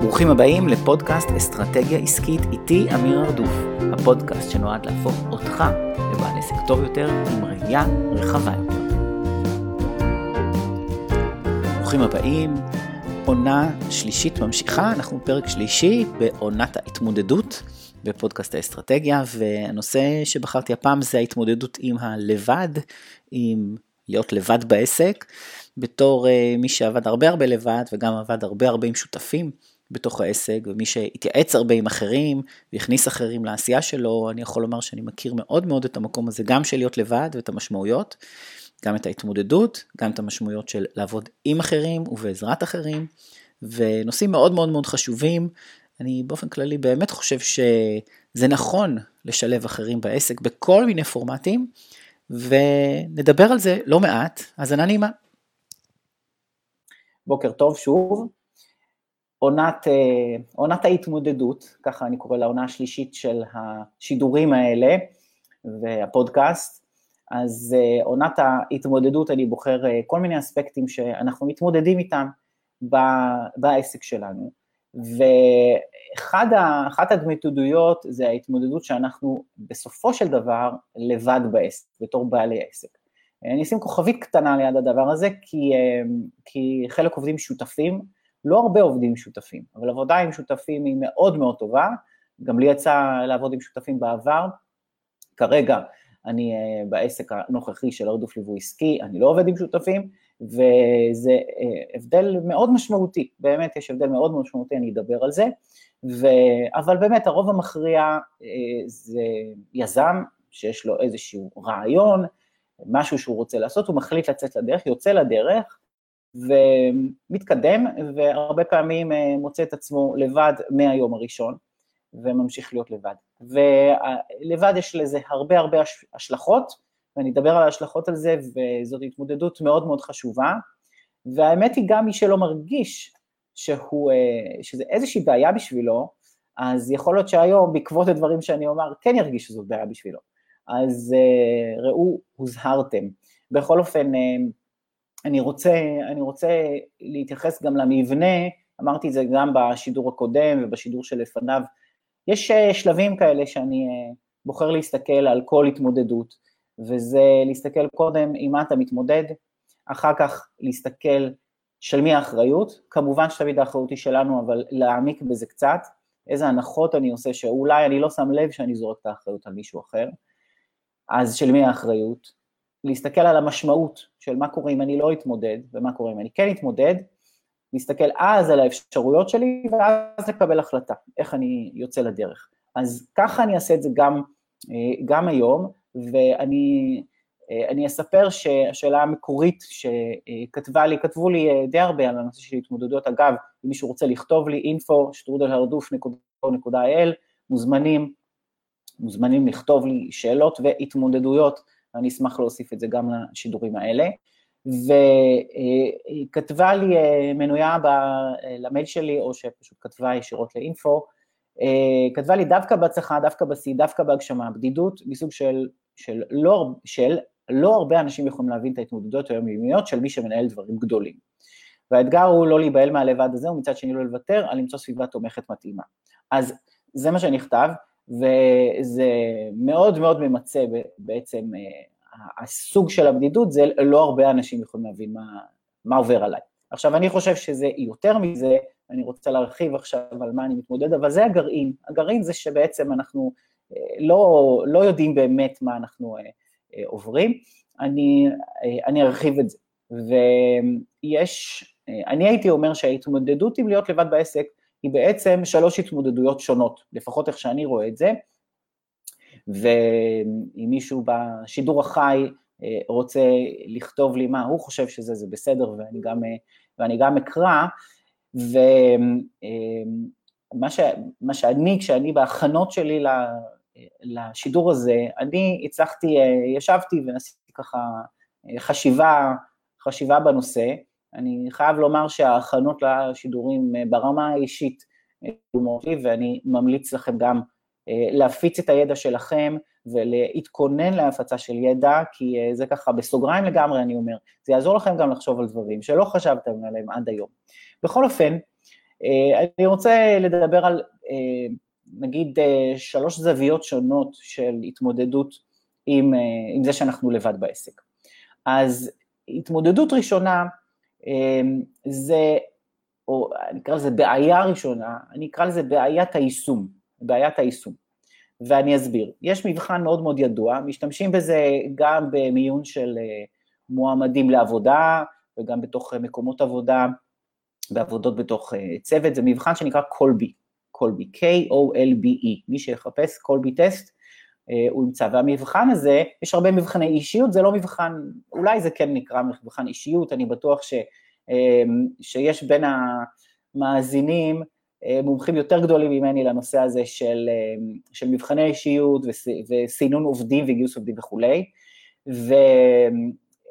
ברוכים הבאים לפודקאסט אסטרטגיה עסקית איתי אמיר ארדוף, הפודקאסט שנועד להפוך אותך לבעל עסק טוב יותר עם ראייה רחבה יותר. ברוכים הבאים, עונה שלישית ממשיכה, אנחנו בפרק שלישי בעונת ההתמודדות בפודקאסט האסטרטגיה, והנושא שבחרתי הפעם זה ההתמודדות עם הלבד, עם להיות לבד בעסק, בתור uh, מי שעבד הרבה הרבה לבד וגם עבד הרבה הרבה עם שותפים בתוך העסק, ומי שהתייעץ הרבה עם אחרים והכניס אחרים לעשייה שלו, אני יכול לומר שאני מכיר מאוד מאוד את המקום הזה, גם של להיות לבד ואת המשמעויות, גם את ההתמודדות, גם את המשמעויות של לעבוד עם אחרים ובעזרת אחרים, ונושאים מאוד מאוד מאוד חשובים. אני באופן כללי באמת חושב שזה נכון לשלב אחרים בעסק בכל מיני פורמטים, ונדבר על זה לא מעט, האזנה נעימה. בוקר טוב שוב. עונת, אה, עונת ההתמודדות, ככה אני קורא לעונה השלישית של השידורים האלה והפודקאסט. אז אה, עונת ההתמודדות, אני בוחר אה, כל מיני אספקטים שאנחנו מתמודדים איתם בעסק שלנו. ואחת ההתמודדויות זה ההתמודדות שאנחנו בסופו של דבר לבד בעסק, בתור בעלי עסק. אני אשים כוכבית קטנה ליד הדבר הזה, כי, כי חלק עובדים שותפים, לא הרבה עובדים שותפים, אבל עבודה עם שותפים היא מאוד מאוד טובה, גם לי יצא לעבוד עם שותפים בעבר, כרגע אני uh, בעסק הנוכחי של הרדוף ליווי עסקי, אני לא עובד עם שותפים, וזה uh, הבדל מאוד משמעותי, באמת יש הבדל מאוד משמעותי, אני אדבר על זה, ו... אבל באמת הרוב המכריע uh, זה יזם שיש לו איזשהו רעיון, משהו שהוא רוצה לעשות, הוא מחליט לצאת לדרך, יוצא לדרך, ומתקדם, והרבה פעמים אה, מוצא את עצמו לבד מהיום הראשון, וממשיך להיות לבד. ולבד יש לזה הרבה הרבה השלכות, ואני אדבר על ההשלכות על זה, וזאת התמודדות מאוד מאוד חשובה, והאמת היא גם מי שלא מרגיש שהוא, אה, שזה איזושהי בעיה בשבילו, אז יכול להיות שהיום, בעקבות הדברים שאני אומר, כן ירגיש שזאת בעיה בשבילו. אז אה, ראו, הוזהרתם. בכל אופן, אני רוצה, אני רוצה להתייחס גם למבנה, אמרתי את זה גם בשידור הקודם ובשידור שלפניו, יש אה, שלבים כאלה שאני אה, בוחר להסתכל על כל התמודדות, וזה להסתכל קודם עם מה אתה מתמודד, אחר כך להסתכל של מי האחריות, כמובן שתמיד האחריות היא שלנו, אבל להעמיק בזה קצת, איזה הנחות אני עושה שאולי אני לא שם לב שאני זורק את האחריות על מישהו אחר, אז של מי האחריות, להסתכל על המשמעות של מה קורה אם אני לא אתמודד, ומה קורה אם אני כן אתמודד, להסתכל אז על האפשרויות שלי, ואז לקבל החלטה, איך אני יוצא לדרך. אז ככה אני אעשה את זה גם, אה, גם היום, ואני אני אספר שהשאלה המקורית שכתבה לי, כתבו לי אה, די הרבה על הנושא של התמודדויות, אגב, אם מישהו רוצה לכתוב לי, info, שטרודלהרדוף.il, מוזמנים, מוזמנים לכתוב לי שאלות והתמודדויות ואני אשמח להוסיף את זה גם לשידורים האלה. והיא כתבה לי אה, מנויה ב, אה, למייל שלי, או שפשוט כתבה ישירות לאינפו, אה, כתבה לי דווקא בהצלחה, דווקא בשיא, דווקא בהגשמה, בדידות מסוג של, של, לא, של לא הרבה אנשים יכולים להבין את ההתמודדויות היומיומיות של מי שמנהל דברים גדולים. והאתגר הוא לא להיבהל מהלבד הזה, ומצד שני לא לוותר, על למצוא סביבה תומכת מתאימה. אז זה מה שנכתב, וזה מאוד מאוד ממצה בעצם, אה, הסוג של הבדידות, זה לא הרבה אנשים יכולים להבין מה, מה עובר עליי. עכשיו, אני חושב שזה יותר מזה, אני רוצה להרחיב עכשיו על מה אני מתמודד, אבל זה הגרעין. הגרעין זה שבעצם אנחנו אה, לא, לא יודעים באמת מה אנחנו אה, עוברים. אני, אני ארחיב את זה. ויש, אני הייתי אומר שההתמודדות עם להיות לבד בעסק היא בעצם שלוש התמודדויות שונות, לפחות איך שאני רואה את זה, ואם מישהו בשידור החי אה, רוצה לכתוב לי מה הוא חושב שזה, זה בסדר, ואני גם, אה, ואני גם אקרא, ומה אה, ש, מה שאני, כשאני בהכנות שלי לשידור הזה, אני הצלחתי, ישבתי ועשיתי ככה חשיבה, חשיבה בנושא, אני חייב לומר שההכנות לשידורים אה, ברמה האישית דומות לי, ואני ממליץ לכם גם אה, להפיץ את הידע שלכם ולהתכונן להפצה של ידע, כי אה, זה ככה בסוגריים לגמרי, אני אומר, זה יעזור לכם גם לחשוב על דברים שלא חשבתם עליהם עד היום. בכל אופן, אני רוצה לדבר על נגיד שלוש זוויות שונות של התמודדות עם, עם זה שאנחנו לבד בעסק. אז התמודדות ראשונה זה, או אני אקרא לזה בעיה ראשונה, אני אקרא לזה בעיית היישום, בעיית היישום. ואני אסביר. יש מבחן מאוד מאוד ידוע, משתמשים בזה גם במיון של אה, מועמדים לעבודה וגם בתוך מקומות עבודה, בעבודות בתוך אה, צוות, זה מבחן שנקרא קולבי, קולבי, K-O-L-B-E, מי שיחפש קולבי טסט, אה, הוא ימצא, והמבחן הזה, יש הרבה מבחני אישיות, זה לא מבחן, אולי זה כן נקרא מבחן אישיות, אני בטוח ש, שיש בין המאזינים אה, מומחים יותר גדולים ממני לנושא הזה של, אה, של מבחני אישיות וסינון עובדים וגיוס עובדים וכולי, ו,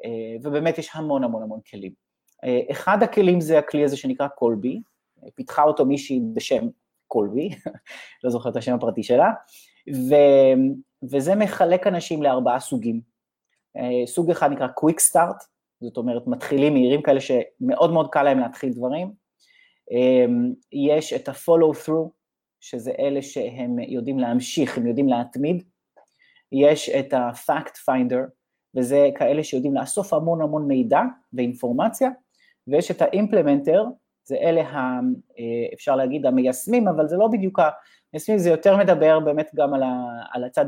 אה, ובאמת יש המון המון המון כלים. אחד הכלים זה הכלי הזה שנקרא קולבי, פיתחה אותו מישהי בשם קולבי, לא זוכר את השם הפרטי שלה, ו, וזה מחלק אנשים לארבעה סוגים. סוג אחד נקרא Quick Start, זאת אומרת מתחילים מהירים כאלה שמאוד מאוד קל להם להתחיל דברים, אמ, יש את ה-follow through, שזה אלה שהם יודעים להמשיך, הם יודעים להתמיד, יש את ה-fact finder, וזה כאלה שיודעים לאסוף המון המון מידע ואינפורמציה, ויש את ה-implementer, זה אלה, ה, אה, אפשר להגיד, המיישמים, אבל זה לא בדיוק המיישמים, זה יותר מדבר באמת גם על, הצד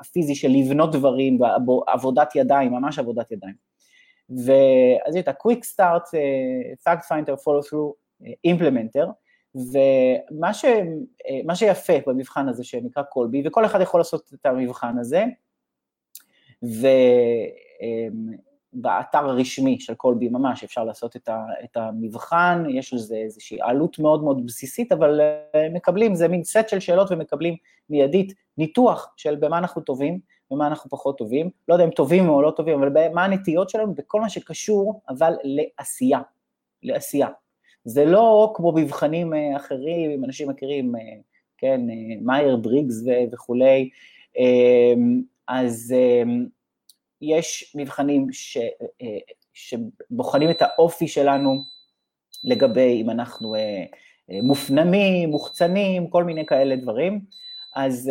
הפיזי של לבנות דברים, עבודת ידיים, ממש עבודת ידיים. ואז יש את ה-quick start, אה, fact finder, follow through, implementer, ומה ש, שיפה במבחן הזה שנקרא קולבי, וכל אחד יכול לעשות את המבחן הזה, ובאתר הרשמי של קולבי ממש אפשר לעשות את, ה, את המבחן, יש לזה איזושהי עלות מאוד מאוד בסיסית, אבל אה, מקבלים, זה מין סט של שאלות ומקבלים מיידית ניתוח של במה אנחנו טובים, במה אנחנו פחות טובים, לא יודע אם טובים או לא טובים, אבל מה הנטיות שלנו בכל מה שקשור, אבל לעשייה, לעשייה. זה לא כמו מבחנים אה, אחרים, אם אנשים מכירים, אה, כן, מאייר בריגס וכולי, אז יש מבחנים ש, שבוחנים את האופי שלנו לגבי אם אנחנו מופנמים, מוחצנים, כל מיני כאלה דברים, אז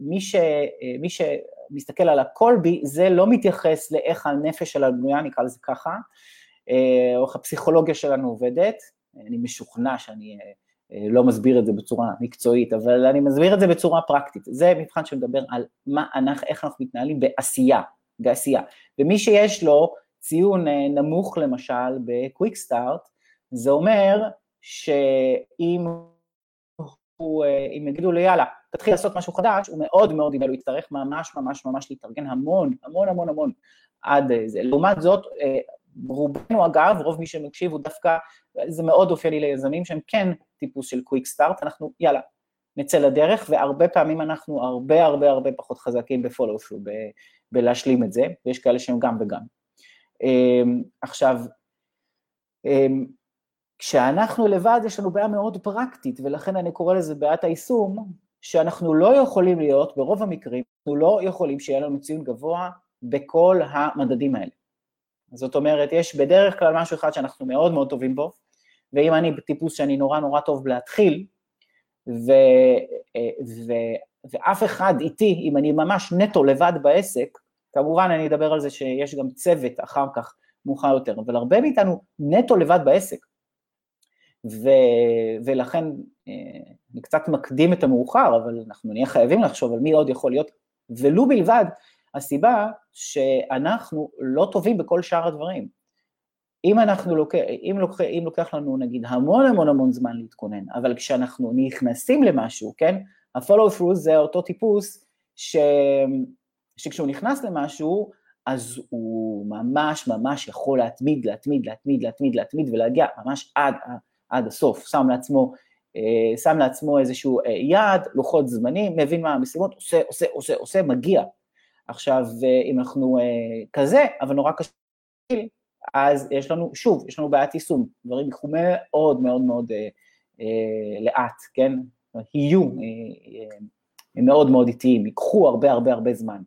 מי, ש, מי שמסתכל על הקולבי, זה לא מתייחס לאיך הנפש שלנו בנויה, נקרא לזה ככה, או איך הפסיכולוגיה שלנו עובדת, אני משוכנע שאני אה, אה, לא מסביר את זה בצורה מקצועית, אבל אני מסביר את זה בצורה פרקטית. זה מבחן שמדבר על מה אנחנו, איך אנחנו מתנהלים בעשייה, בעשייה. ומי שיש לו ציון אה, נמוך למשל בקוויק סטארט, זה אומר שאם הוא, אם יגידו לו יאללה, תתחיל לעשות משהו חדש, הוא מאוד מאוד, אם הוא יצטרך ממש ממש ממש להתארגן המון, המון המון המון עד זה. לעומת זאת, רובנו אגב, רוב מי שמקשיב הוא דווקא, זה מאוד אופייני ליזמים שהם כן טיפוס של קוויק סטארט, אנחנו יאללה, נצא לדרך, והרבה פעמים אנחנו הרבה הרבה הרבה פחות חזקים בפולו פלו, בלהשלים את זה, ויש כאלה שהם גם וגם. אמ, עכשיו, אמ, כשאנחנו לבד יש לנו בעיה מאוד פרקטית, ולכן אני קורא לזה בעיית היישום, שאנחנו לא יכולים להיות, ברוב המקרים, אנחנו לא יכולים שיהיה לנו ציון גבוה בכל המדדים האלה. זאת אומרת, יש בדרך כלל משהו אחד שאנחנו מאוד מאוד טובים בו, ואם אני טיפוס שאני נורא נורא טוב להתחיל, ו, ו, ואף אחד איתי, אם אני ממש נטו לבד בעסק, כמובן אני אדבר על זה שיש גם צוות אחר כך מאוחר יותר, אבל הרבה מאיתנו נטו לבד בעסק. ו, ולכן אה, אני קצת מקדים את המאוחר, אבל אנחנו נהיה חייבים לחשוב על מי עוד יכול להיות, ולו בלבד הסיבה שאנחנו לא טובים בכל שאר הדברים. אם אנחנו לוקח, אם לוקח, אם לוקח לנו נגיד המון המון המון זמן להתכונן, אבל כשאנחנו נכנסים למשהו, כן, ה-follow through זה אותו טיפוס ש, שכשהוא נכנס למשהו, אז הוא ממש ממש יכול להתמיד, להתמיד, להתמיד, להתמיד, להתמיד ולהגיע ממש עד, עד הסוף, שם לעצמו, אה, שם לעצמו איזשהו אה, יעד, לוחות זמנים, מבין מה המשימות, עושה, עושה, עושה, עושה, מגיע, עכשיו, אה, אם אנחנו אה, כזה, אבל נורא קשה, אז יש לנו, שוב, יש לנו בעיית יישום, דברים יקחו מאוד מאוד מאוד אה, אה, לאט, כן? יהיו אה, אה, מאוד מאוד איטיים, ייקחו הרבה הרבה הרבה זמן.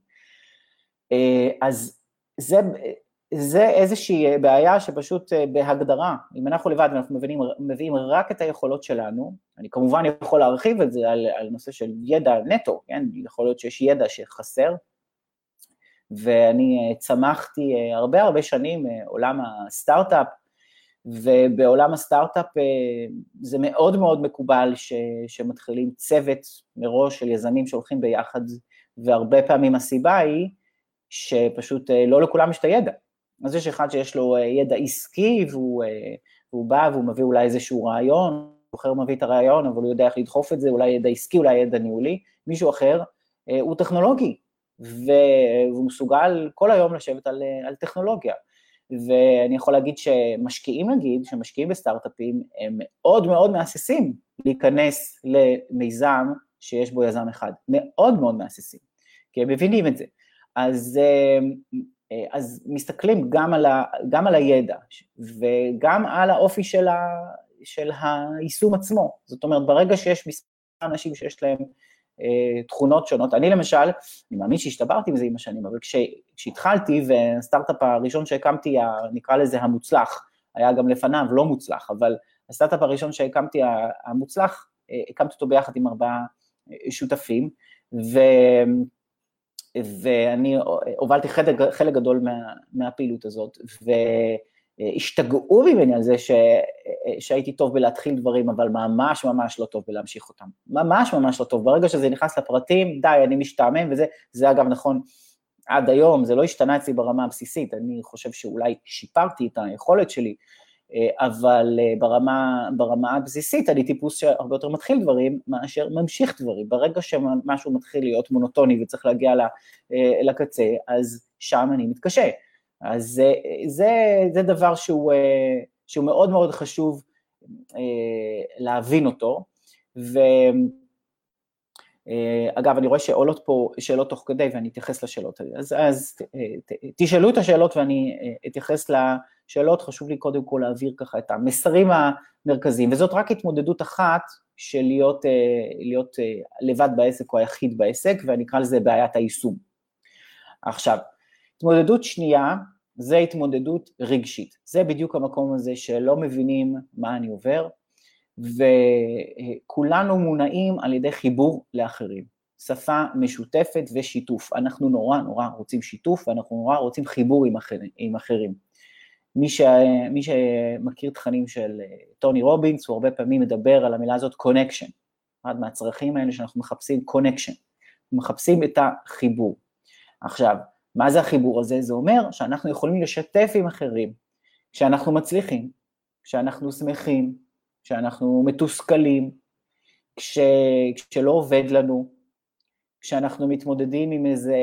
אה, אז זה, זה איזושהי בעיה שפשוט אה, בהגדרה, אם אנחנו לבד ואנחנו מבינים, מביאים רק את היכולות שלנו, אני כמובן יכול להרחיב את זה על, על נושא של ידע נטו, כן? יכול להיות שיש ידע שחסר, ואני צמחתי הרבה הרבה שנים עולם הסטארט-אפ, ובעולם הסטארט-אפ זה מאוד מאוד מקובל ש, שמתחילים צוות מראש של יזמים שהולכים ביחד, והרבה פעמים הסיבה היא שפשוט לא לכולם יש את הידע. אז יש אחד שיש לו ידע עסקי והוא, והוא בא והוא מביא אולי איזשהו רעיון, אחר מביא את הרעיון אבל הוא יודע איך לדחוף את זה, אולי ידע עסקי, אולי ידע ניהולי, מישהו אחר הוא טכנולוגי, והוא מסוגל כל היום לשבת על, על טכנולוגיה. ואני יכול להגיד שמשקיעים נגיד, שמשקיעים בסטארט-אפים, הם מאוד מאוד מהססים להיכנס למיזם שיש בו יזם אחד, מאוד מאוד מהססים, כי הם מבינים את זה. אז, אז מסתכלים גם על, ה, גם על הידע וגם על האופי של, ה, של היישום עצמו. זאת אומרת, ברגע שיש מספר אנשים שיש להם אה, תכונות שונות. אני למשל, אני מאמין שהשתברתי בזה עם השנים, אבל כש, כשהתחלתי, והסטארט-אפ הראשון שהקמתי, נקרא לזה המוצלח, היה גם לפניו לא מוצלח, אבל הסטארט-אפ הראשון שהקמתי, המוצלח, אה, הקמתי אותו ביחד עם ארבעה אה, שותפים, ו... ואני הובלתי חלק, חלק גדול מה, מהפעילות הזאת, ו... השתגעו ממני על זה ש... שהייתי טוב בלהתחיל דברים, אבל ממש ממש לא טוב בלהמשיך אותם. ממש ממש לא טוב. ברגע שזה נכנס לפרטים, די, אני משתעמם, וזה זה אגב נכון עד היום, זה לא השתנה אצלי ברמה הבסיסית, אני חושב שאולי שיפרתי את היכולת שלי, אבל ברמה, ברמה הבסיסית אני טיפוס שהרבה יותר מתחיל דברים מאשר ממשיך דברים. ברגע שמשהו מתחיל להיות מונוטוני וצריך להגיע לקצה, אז שם אני מתקשה. אז זה, זה, זה דבר שהוא, אה, שהוא מאוד מאוד חשוב אה, להבין אותו, ואגב, אה, אני רואה שעולות פה שאלות תוך כדי ואני אתייחס לשאלות. האלה, אז, אז תשאלו את השאלות ואני אתייחס לשאלות, חשוב לי קודם כל להעביר ככה את המסרים המרכזיים, וזאת רק התמודדות אחת של להיות, להיות לבד בעסק או היחיד בעסק, ואני אקרא לזה בעיית היישום. עכשיו, התמודדות שנייה זה התמודדות רגשית. זה בדיוק המקום הזה שלא מבינים מה אני עובר, וכולנו מונעים על ידי חיבור לאחרים. שפה משותפת ושיתוף. אנחנו נורא נורא רוצים שיתוף ואנחנו נורא רוצים חיבור עם, אחר, עם אחרים. מי, ש, מי שמכיר תכנים של טוני רובינס, הוא הרבה פעמים מדבר על המילה הזאת connection. אחד מהצרכים האלה שאנחנו מחפשים connection. מחפשים את החיבור. עכשיו, מה זה החיבור הזה? זה אומר שאנחנו יכולים לשתף עם אחרים כשאנחנו מצליחים, כשאנחנו שמחים, כשאנחנו מתוסכלים, כש, כשלא עובד לנו, כשאנחנו מתמודדים עם איזה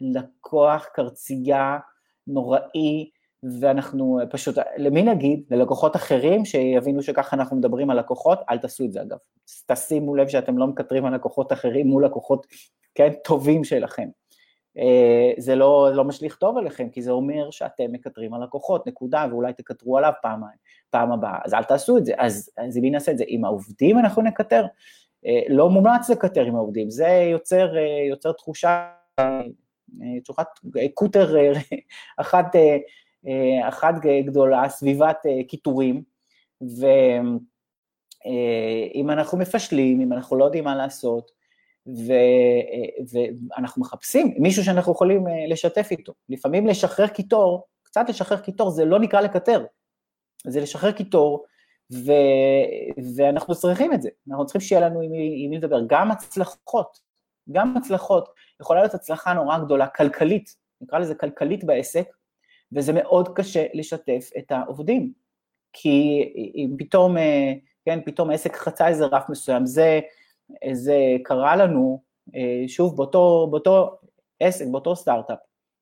לקוח קרצייה נוראי, ואנחנו פשוט, למי נגיד? ללקוחות אחרים שיבינו שככה אנחנו מדברים על לקוחות? אל תעשו את זה אגב. תשימו לב שאתם לא מקטרים על לקוחות אחרים מול לקוחות, כן, טובים שלכם. אה, זה לא, לא משליך טוב עליכם, כי זה אומר שאתם מקטרים על לקוחות, נקודה, ואולי תקטרו עליו פעמיים, פעם הבאה, אז אל תעשו את זה, אז, אז מי נעשה את זה? עם העובדים אנחנו נקטר? אה, לא מומלץ לקטר עם העובדים, זה יוצר, אה, יוצר תחושה, תחושת קוטר אחת, אחת גדולה, סביבת קיטורים, ואם אנחנו מפשלים, אם אנחנו לא יודעים מה לעשות, ו, ואנחנו מחפשים מישהו שאנחנו יכולים אה, לשתף איתו. לפעמים לשחרר קיטור, קצת לשחרר קיטור זה לא נקרא לקטר, זה לשחרר קיטור, ואנחנו צריכים את זה, אנחנו צריכים שיהיה לנו עם מי לדבר, גם הצלחות, גם הצלחות, יכולה להיות הצלחה נורא גדולה, כלכלית, נקרא לזה כלכלית בעסק, וזה מאוד קשה לשתף את העובדים, כי אם פתאום, אה, כן, פתאום העסק חצה איזה רף מסוים, זה זה קרה לנו, אה, שוב, באותו, באותו עסק, באותו סטארט-אפ,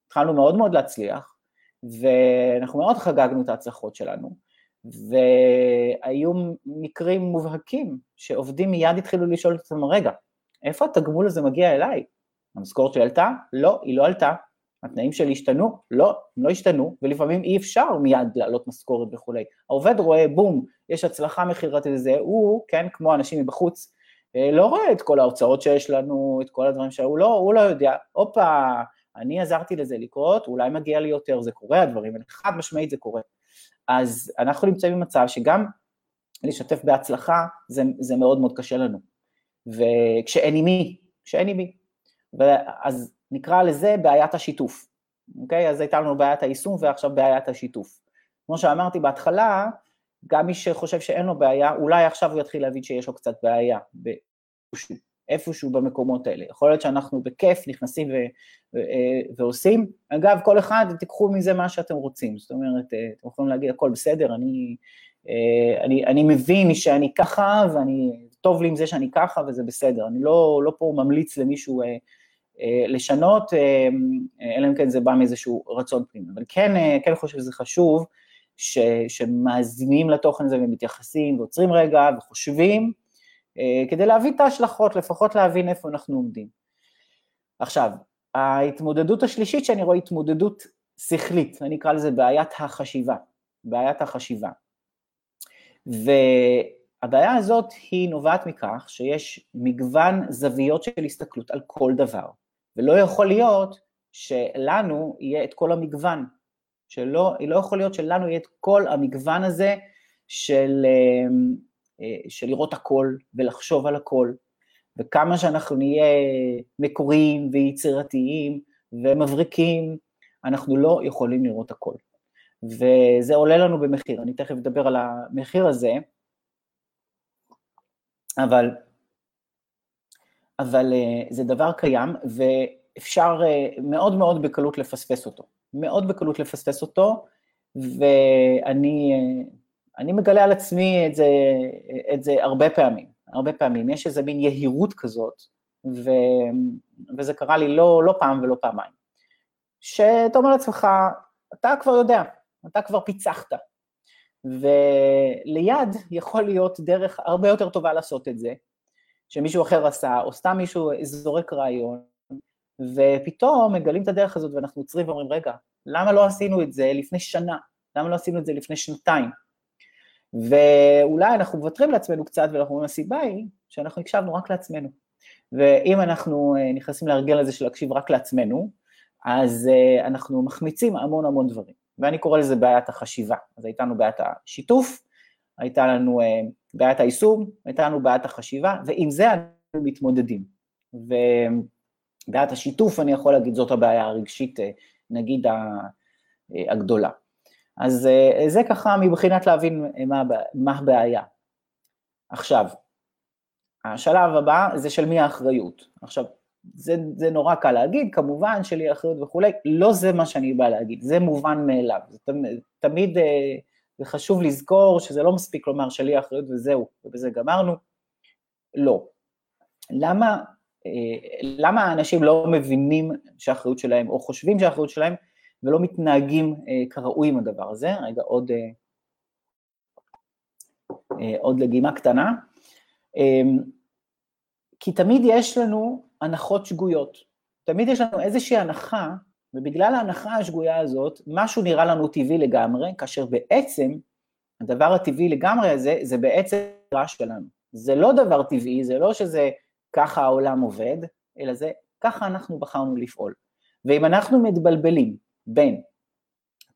התחלנו מאוד מאוד להצליח, ואנחנו מאוד חגגנו את ההצלחות שלנו, והיו מקרים מובהקים שעובדים מיד התחילו לשאול את עצמם, רגע, איפה התגמול הזה מגיע אליי? המשכורת שלי עלתה? לא, היא לא עלתה. התנאים שלי השתנו? לא, הם לא השתנו, ולפעמים אי אפשר מיד להעלות משכורת וכולי. העובד רואה, בום, יש הצלחה מכירת וזה, הוא, כן, כמו אנשים מבחוץ, לא רואה את כל ההוצאות שיש לנו, את כל הדברים שהוא לא, הוא לא יודע, הופה, אני עזרתי לזה לקרות, אולי מגיע לי יותר, זה קורה הדברים האלה, חד משמעית זה קורה. אז אנחנו נמצאים במצב שגם לשתף בהצלחה זה, זה מאוד מאוד קשה לנו. וכשאין עם מי, כשאין עם מי. אז נקרא לזה בעיית השיתוף, אוקיי? אז הייתה לנו בעיית היישום ועכשיו בעיית השיתוף. כמו שאמרתי בהתחלה, גם מי שחושב שאין לו בעיה, אולי עכשיו הוא יתחיל להבין שיש לו קצת בעיה, באיפשהו, איפשהו במקומות האלה. יכול להיות שאנחנו בכיף נכנסים ו, ו, ועושים. אגב, כל אחד, תיקחו מזה מה שאתם רוצים. זאת אומרת, אתם יכולים להגיד, הכל בסדר, אני, אני, אני מבין שאני ככה, ואני, טוב לי עם זה שאני ככה, וזה בסדר. אני לא, לא פה ממליץ למישהו לשנות, אלא אם כן זה בא מאיזשהו רצון פנימי. אבל כן, כן חושב שזה חשוב, ש, שמאזינים לתוכן הזה ומתייחסים ועוצרים רגע וחושבים, אה, כדי להבין את ההשלכות, לפחות להבין איפה אנחנו עומדים. עכשיו, ההתמודדות השלישית שאני רואה התמודדות שכלית, אני אקרא לזה בעיית החשיבה, בעיית החשיבה. והבעיה הזאת היא נובעת מכך שיש מגוון זוויות של הסתכלות על כל דבר, ולא יכול להיות שלנו יהיה את כל המגוון, שלא, לא יכול להיות שלנו יהיה את כל המגוון הזה של, אה, אה, של לראות הכל ולחשוב על הכל, וכמה שאנחנו נהיה מקוריים ויצירתיים ומבריקים, אנחנו לא יכולים לראות הכל. וזה עולה לנו במחיר, אני תכף אדבר על המחיר הזה, אבל, אבל אה, זה דבר קיים ואפשר מאוד מאוד בקלות לפספס אותו. מאוד בקלות לפספס אותו, ואני אני מגלה על עצמי את זה, את זה הרבה פעמים, הרבה פעמים. יש איזה מין יהירות כזאת, ו, וזה קרה לי לא, לא פעם ולא פעמיים. שאתה אומר לעצמך, אתה כבר יודע, אתה כבר פיצחת, וליד יכול להיות דרך הרבה יותר טובה לעשות את זה, שמישהו אחר עשה, או סתם מישהו זורק רעיון, ופתאום מגלים את הדרך הזאת ואנחנו עוצרים ואומרים, רגע, למה לא עשינו את זה לפני שנה? למה לא עשינו את זה לפני שנתיים? ואולי אנחנו מוותרים לעצמנו קצת ואנחנו אומרים, הסיבה היא שאנחנו הקשבנו רק לעצמנו. ואם אנחנו אה, נכנסים להרגל הזה של להקשיב רק לעצמנו, אז אה, אנחנו מחמיצים המון המון דברים. ואני קורא לזה בעיית החשיבה. אז הייתה לנו בעיית השיתוף, הייתה לנו אה, בעיית היישום, הייתה לנו בעיית החשיבה, ועם זה אנחנו מתמודדים. ו... בעיית השיתוף, אני יכול להגיד, זאת הבעיה הרגשית, נגיד, הגדולה. אז אה, זה ככה מבחינת להבין מה, מה הבעיה. עכשיו, השלב הבא זה של מי האחריות. עכשיו, זה, זה נורא קל להגיד, כמובן שלי האחריות וכולי, לא זה מה שאני בא להגיד, זה מובן מאליו. זה תמיד, תמיד זה חשוב לזכור שזה לא מספיק לומר שלי האחריות וזהו, ובזה גמרנו. לא. למה למה האנשים לא מבינים שהאחריות שלהם, או חושבים שהאחריות שלהם, ולא מתנהגים אה, כראוי עם הדבר הזה? רגע, עוד, אה, אה, עוד לגימה קטנה. אמ, כי תמיד יש לנו הנחות שגויות. תמיד יש לנו איזושהי הנחה, ובגלל ההנחה השגויה הזאת, משהו נראה לנו טבעי לגמרי, כאשר בעצם הדבר הטבעי לגמרי הזה, זה בעצם רע שלנו. זה לא דבר טבעי, זה לא שזה ככה העולם עובד, אלא זה ככה אנחנו בחרנו לפעול. ואם אנחנו מתבלבלים בין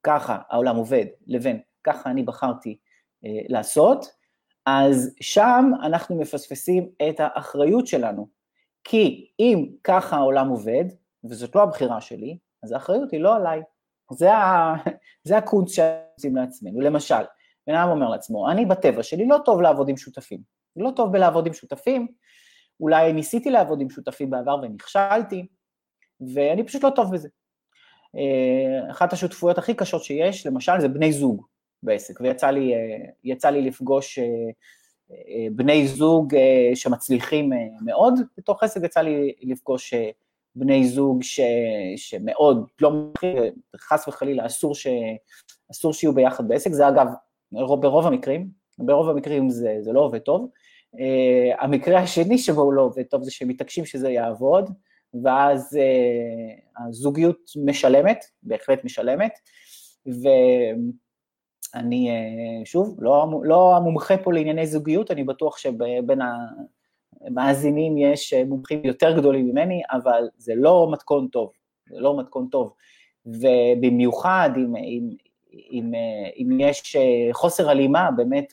ככה העולם עובד לבין ככה אני בחרתי אה, לעשות, אז שם אנחנו מפספסים את האחריות שלנו. כי אם ככה העולם עובד, וזאת לא הבחירה שלי, אז האחריות היא לא עליי. זה, ה... זה הקונץ שעושים לעצמנו. למשל, בן אדם אומר לעצמו, אני בטבע שלי לא טוב לעבוד עם שותפים. לא טוב בלעבוד עם שותפים, אולי ניסיתי לעבוד עם שותפים בעבר ונכשלתי, ואני פשוט לא טוב בזה. אה, אחת השותפויות הכי קשות שיש, למשל, זה בני זוג בעסק, ויצא לי, אה, לי לפגוש אה, בני זוג שמצליחים מאוד. בתוך עסק, יצא לי לפגוש בני זוג ש, שמאוד לא מצליחים, חס וחלילה, אסור, ש, אסור שיהיו ביחד בעסק, זה אגב, ברוב המקרים, ברוב המקרים זה, זה לא עובד טוב, Uh, המקרה השני שבו הוא לא עובד טוב זה שמתעקשים שזה יעבוד, ואז uh, הזוגיות משלמת, בהחלט משלמת, ואני, uh, שוב, לא, לא המומחה פה לענייני זוגיות, אני בטוח שבין המאזינים יש מומחים יותר גדולים ממני, אבל זה לא מתכון טוב, זה לא מתכון טוב. ובמיוחד אם, אם, אם, אם יש חוסר הלימה באמת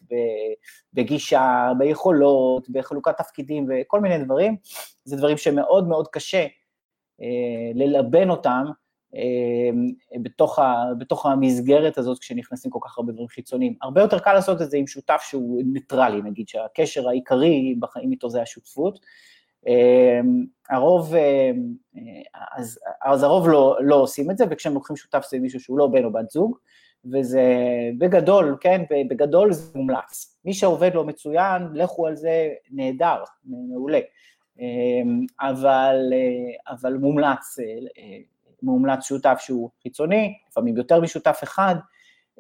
בגישה, ביכולות, בחלוקת תפקידים וכל מיני דברים, זה דברים שמאוד מאוד קשה אה, ללבן אותם אה, בתוך, ה, בתוך המסגרת הזאת כשנכנסים כל כך הרבה דברים חיצוניים. הרבה יותר קל לעשות את זה עם שותף שהוא ניטרלי, נגיד שהקשר העיקרי בחיים איתו זה השותפות. אה, הרוב, אז, אז הרוב לא, לא עושים את זה, וכשהם לוקחים שותף זה מישהו שהוא לא בן או בת זוג, וזה בגדול, כן, בגדול זה מומלץ. מי שעובד לו מצוין, לכו על זה נהדר, מעולה. אבל, אבל מומלץ מומלץ שותף שהוא חיצוני, לפעמים יותר משותף אחד,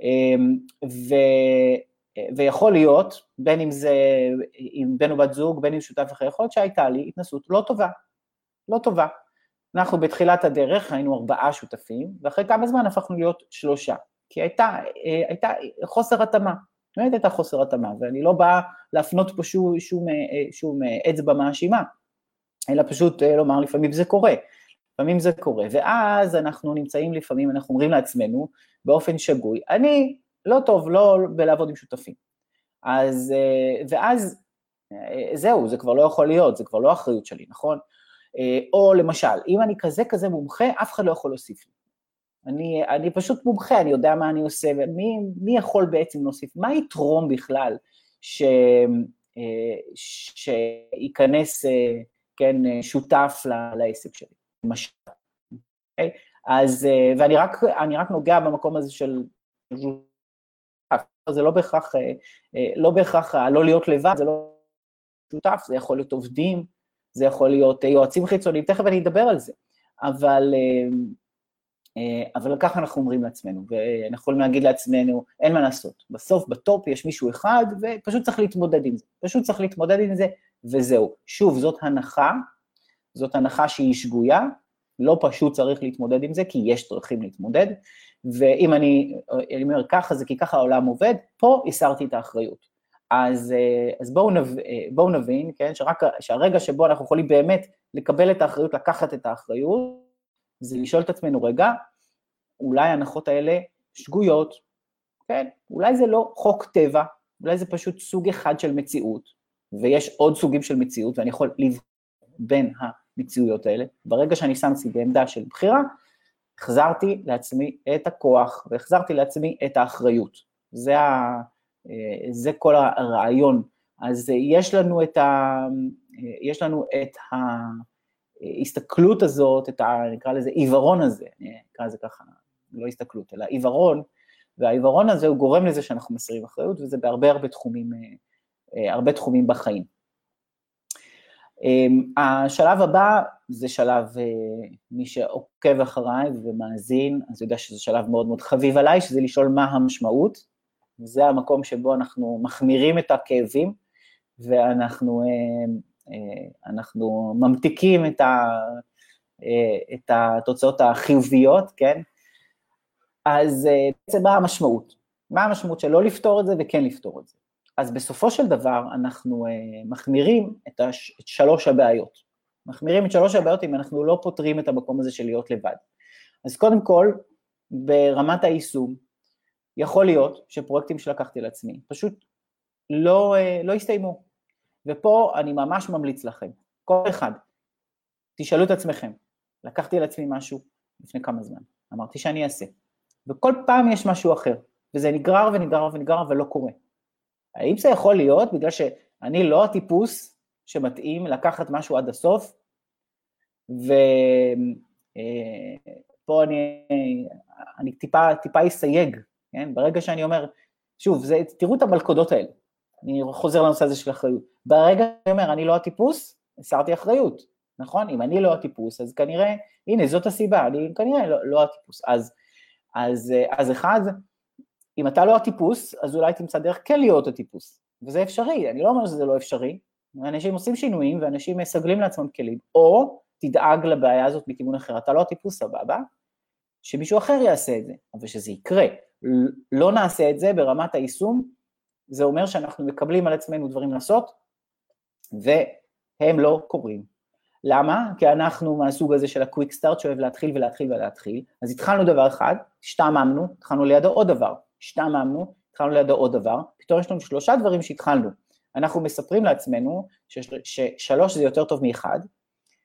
אמ, ו, ויכול להיות, בין אם זה עם בן או בת זוג, בין אם שותף אחר, יכול להיות שהייתה לי התנסות לא טובה, לא טובה. אנחנו בתחילת הדרך היינו ארבעה שותפים, ואחרי כמה זמן הפכנו להיות שלושה, כי הייתה, הייתה חוסר התאמה, באמת הייתה חוסר התאמה, ואני לא באה להפנות פה שום, שום, שום אצבע מאשימה, אלא פשוט לומר לפעמים זה קורה. לפעמים זה קורה, ואז אנחנו נמצאים לפעמים, אנחנו אומרים לעצמנו באופן שגוי, אני לא טוב לא בלעבוד עם שותפים. אז, אה, ואז אה, זהו, זה כבר לא יכול להיות, זה כבר לא אחריות שלי, נכון? אה, או למשל, אם אני כזה כזה מומחה, אף אחד לא יכול להוסיף לי. אני, אני פשוט מומחה, אני יודע מה אני עושה, ומי מי יכול בעצם להוסיף? מה יתרום בכלל ש, שייכנס, כן, שותף לעסק שלי? למשל. Okay? אוקיי? אז, ואני רק, רק נוגע במקום הזה של... זה לא בהכרח, אה, אה, לא בהכרח לא להיות לבד, זה לא שותף, זה יכול להיות עובדים, זה יכול להיות יועצים חיצוניים, תכף אני אדבר על זה, אבל, אבל ככה אנחנו אומרים לעצמנו, ואנחנו יכולים להגיד לעצמנו, אין מה לעשות, בסוף בטופ יש מישהו אחד, ופשוט צריך להתמודד עם זה, פשוט צריך להתמודד עם זה, וזהו. שוב, זאת הנחה זאת הנחה שהיא שגויה, לא פשוט צריך להתמודד עם זה, כי יש דרכים להתמודד, ואם אני, אני אומר ככה זה כי ככה העולם עובד, פה הסרתי את האחריות. אז, אז בואו, נב, בואו נבין, כן, שרק, שהרגע שבו אנחנו יכולים באמת לקבל את האחריות, לקחת את האחריות, זה לשאול את עצמנו, רגע, אולי ההנחות האלה שגויות, כן, אולי זה לא חוק טבע, אולי זה פשוט סוג אחד של מציאות, ויש עוד סוגים של מציאות, ואני יכול לבחור בין המציאויות האלה. ברגע שאני שמתי בעמדה של בחירה, החזרתי לעצמי את הכוח והחזרתי לעצמי את האחריות. זה, ה, זה כל הרעיון. אז יש לנו את, ה, יש לנו את ההסתכלות הזאת, את ה... נקרא לזה עיוורון הזה, נקרא לזה ככה, לא הסתכלות, אלא עיוורון, והעיוורון הזה הוא גורם לזה שאנחנו מסירים אחריות, וזה בהרבה הרבה תחומים, אה, הרבה תחומים בחיים. אמ, השלב הבא זה שלב, אה, מי שעוקב אחריי ומאזין, אז יודע שזה שלב מאוד מאוד חביב עליי, שזה לשאול מה המשמעות, וזה המקום שבו אנחנו מחמירים את הכאבים, ואנחנו אה, אה, אנחנו ממתיקים את, ה, את התוצאות החיוביות, כן? אז בעצם מה המשמעות? מה המשמעות של לא לפתור את זה וכן לפתור את זה? אז בסופו של דבר אנחנו uh, מחמירים את, הש, את שלוש הבעיות. מחמירים את שלוש הבעיות אם אנחנו לא פותרים את המקום הזה של להיות לבד. אז קודם כל, ברמת היישום, יכול להיות שפרויקטים שלקחתי לעצמי פשוט לא, uh, לא הסתיימו. ופה אני ממש ממליץ לכם, כל אחד, תשאלו את עצמכם, לקחתי לעצמי משהו לפני כמה זמן, אמרתי שאני אעשה, וכל פעם יש משהו אחר, וזה נגרר ונגרר ונגרר ולא קורה. האם זה יכול להיות בגלל שאני לא הטיפוס שמתאים לקחת משהו עד הסוף, ופה אה, אני, אני טיפה, טיפה אסייג, כן? ברגע שאני אומר, שוב, זה, תראו את המלכודות האלה, אני חוזר לנושא הזה של אחריות. ברגע שאני אומר, אני לא הטיפוס, הסרתי אחריות, נכון? אם אני לא הטיפוס, אז כנראה, הנה, זאת הסיבה, אני כנראה לא, לא הטיפוס. אז, אז, אז אחד, אם אתה לא הטיפוס, אז אולי תמצא דרך כן להיות הטיפוס, וזה אפשרי, אני לא אומר שזה לא אפשרי, אנשים עושים שינויים ואנשים מסגלים לעצמם כלים, או תדאג לבעיה הזאת מכיוון אחר, אתה לא הטיפוס סבבה, שמישהו אחר יעשה את זה, אבל שזה יקרה, לא נעשה את זה ברמת היישום, זה אומר שאנחנו מקבלים על עצמנו דברים לעשות, והם לא קורים. למה? כי אנחנו מהסוג הזה של הקוויק סטארט שאוהב להתחיל ולהתחיל ולהתחיל, אז התחלנו דבר אחד, השתעממנו, התחלנו לידו עוד דבר, השתעממנו, התחלנו לידו עוד דבר, פתאום יש לנו שלושה דברים שהתחלנו. אנחנו מספרים לעצמנו ששלוש זה יותר טוב מאחד,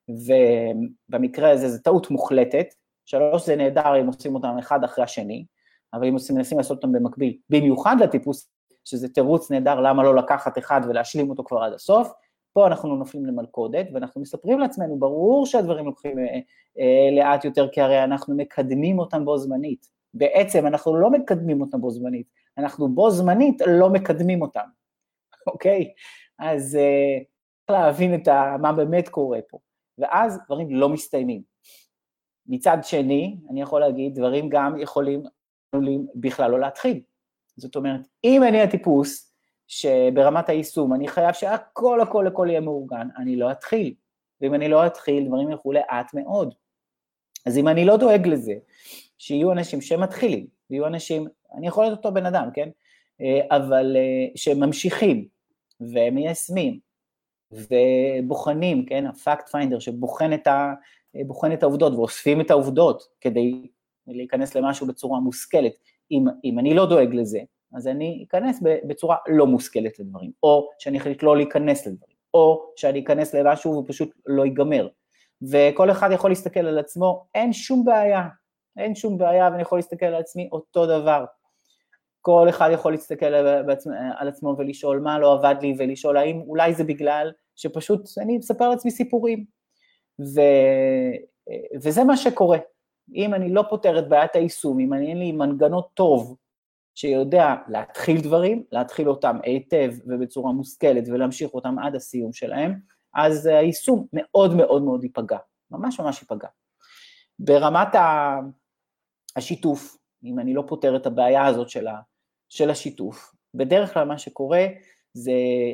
ובמקרה הזה זו טעות מוחלטת, שלוש זה נהדר אם עושים אותם אחד אחרי השני, אבל אם מנסים לעשות אותם במקביל, במיוחד לטיפוס, שזה תירוץ נהדר למה לא לקחת אחד ולהשלים אותו כבר עד הסוף, פה אנחנו נופלים למלכודת, ואנחנו מספרים לעצמנו, ברור שהדברים לוקחים אה, אה, לאט יותר, כי הרי אנחנו מקדמים אותם בו זמנית. בעצם אנחנו לא מקדמים אותם בו זמנית, אנחנו בו זמנית לא מקדמים אותם, אוקיי? אז אה, צריך אה, להבין את ה, מה באמת קורה פה. ואז דברים לא מסתיימים. מצד שני, אני יכול להגיד, דברים גם יכולים, יכולים בכלל לא להתחיל. זאת אומרת, אם אני הטיפוס שברמת היישום אני חייב שהכל הכל הכל יהיה מאורגן, אני לא אתחיל. ואם אני לא אתחיל, דברים ילכו לאט מאוד. אז אם אני לא דואג לזה, שיהיו אנשים שמתחילים, ויהיו אנשים, אני יכול להיות אותו בן אדם, כן? אה, אבל אה, שממשיכים ומיישמים ובוחנים, כן? הפאקט פיינדר שבוחן את, ה, בוחן את העובדות ואוספים את העובדות כדי להיכנס למשהו בצורה מושכלת. אם, אם אני לא דואג לזה, אז אני אכנס בצורה לא מושכלת לדברים, או שאני אחליט לא להיכנס לדברים, או שאני אכנס למשהו והוא פשוט לא ייגמר. וכל אחד יכול להסתכל על עצמו, אין שום בעיה, אין שום בעיה, ואני יכול להסתכל על עצמי אותו דבר. כל אחד יכול להסתכל על עצמו ולשאול מה לא עבד לי, ולשאול האם אולי זה בגלל שפשוט אני מספר לעצמי סיפורים. ו... וזה מה שקורה. אם אני לא פותר את בעיית היישום, אם אין לי מנגנון טוב שיודע להתחיל דברים, להתחיל אותם היטב ובצורה מושכלת ולהמשיך אותם עד הסיום שלהם, אז היישום מאוד מאוד מאוד ייפגע, ממש ממש ייפגע. ברמת השיתוף, אם אני לא פותר את הבעיה הזאת של, ה, של השיתוף, בדרך כלל מה שקורה זה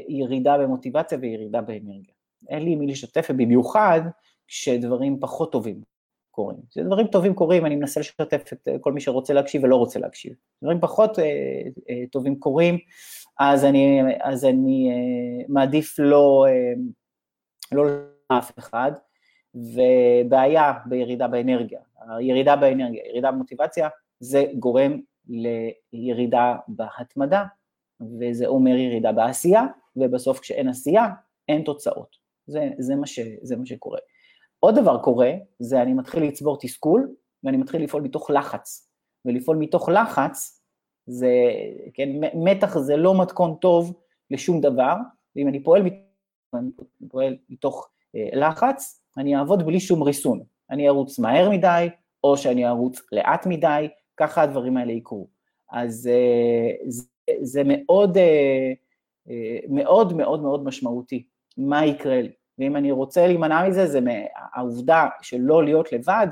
ירידה במוטיבציה וירידה באנרגיה. אין לי מי לשתף, ובמיוחד כשדברים פחות טובים קורים. כשדברים טובים קורים, אני מנסה לשתף את כל מי שרוצה להקשיב ולא רוצה להקשיב. דברים פחות אה, אה, טובים קורים, אז אני, אז אני אה, מעדיף לא, אה, לא לאף אחד, ובעיה בירידה באנרגיה. הירידה באנרגיה, ירידה במוטיבציה, זה גורם לירידה בהתמדה, וזה אומר ירידה בעשייה, ובסוף כשאין עשייה, אין תוצאות. זה, זה, מה, ש, זה מה שקורה. עוד דבר קורה, זה אני מתחיל לצבור תסכול, ואני מתחיל לפעול מתוך לחץ. ולפעול מתוך לחץ, זה, כן, מתח זה לא מתכון טוב לשום דבר, ואם אני פועל, אני פועל מתוך אה, לחץ, אני אעבוד בלי שום ריסון. אני ארוץ מהר מדי, או שאני ארוץ לאט מדי, ככה הדברים האלה יקרו. אז אה, זה, זה מאוד, אה, אה, מאוד מאוד מאוד משמעותי, מה יקרה לי. ואם אני רוצה להימנע מזה, זה העובדה של לא להיות לבד,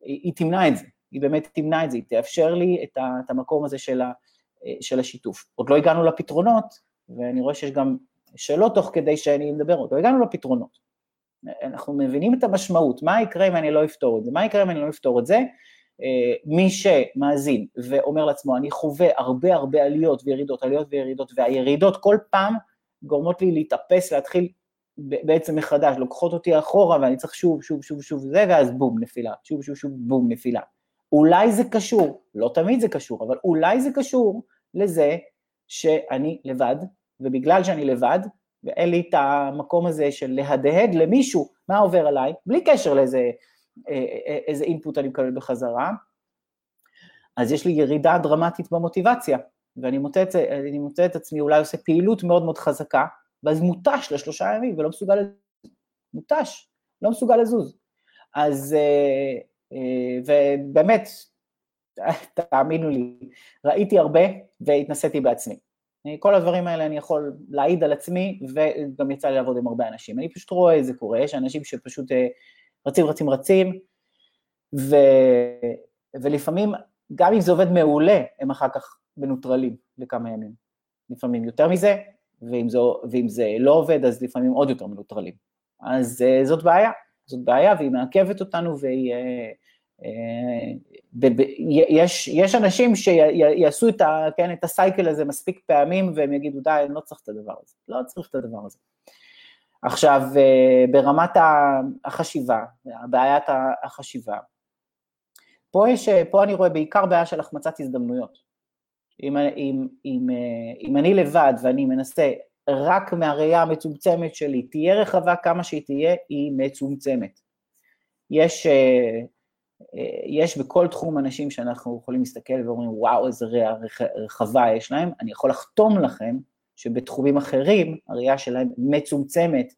היא תמנע את זה, היא באמת תמנע את זה, היא תאפשר לי את המקום הזה של, ה, של השיתוף. עוד לא הגענו לפתרונות, ואני רואה שיש גם שאלות תוך כדי שאני מדבר, עוד לא הגענו לפתרונות. אנחנו מבינים את המשמעות, מה יקרה אם אני לא אפתור את זה, מה יקרה אם אני לא אפתור את זה, מי שמאזין ואומר לעצמו, אני חווה הרבה הרבה עליות וירידות, עליות וירידות, והירידות כל פעם גורמות לי להתאפס, להתחיל בעצם מחדש, לוקחות אותי אחורה ואני צריך שוב, שוב, שוב, שוב זה, ואז בום, נפילה, שוב, שוב, שוב, בום, נפילה. אולי זה קשור, לא תמיד זה קשור, אבל אולי זה קשור לזה שאני לבד, ובגלל שאני לבד, ואין לי את המקום הזה של להדהד למישהו מה עובר עליי, בלי קשר לאיזה אה, אה, איזה אינפוט אני מקבל בחזרה, אז יש לי ירידה דרמטית במוטיבציה, ואני מוצא את, מוצא את עצמי אולי עושה פעילות מאוד מאוד חזקה, ואז מותש לשלושה ימים ולא מסוגל לזוז, מותש, לא מסוגל לזוז. אז, אה, ובאמת, תאמינו לי, ראיתי הרבה והתנסיתי בעצמי. כל הדברים האלה אני יכול להעיד על עצמי, וגם יצא לי לעבוד עם הרבה אנשים. אני פשוט רואה את זה קורה, יש אנשים שפשוט רצים, רצים, רצים, ו, ולפעמים, גם אם זה עובד מעולה, הם אחר כך מנוטרלים לכמה ימים. לפעמים יותר מזה, ואם זה, ואם זה לא עובד, אז לפעמים עוד יותר מנוטרלים. אז uh, זאת בעיה, זאת בעיה, והיא מעכבת אותנו, והיא... ב, יש, יש אנשים שיעשו את, כן, את הסייקל הזה מספיק פעמים והם יגידו די, אני לא צריך את הדבר הזה, לא צריך את הדבר הזה. עכשיו, ברמת החשיבה, בעיית החשיבה, פה, יש, פה אני רואה בעיקר בעיה של החמצת הזדמנויות. אם, אם, אם, אם אני לבד ואני מנסה רק מהראייה המצומצמת שלי, תהיה רחבה כמה שהיא תהיה, היא מצומצמת. יש, אה, אה, יש בכל תחום אנשים שאנחנו יכולים להסתכל ואומרים, וואו, איזה ראייה רחבה יש להם, אני יכול לחתום לכם שבתחומים אחרים הראייה שלהם מצומצמת,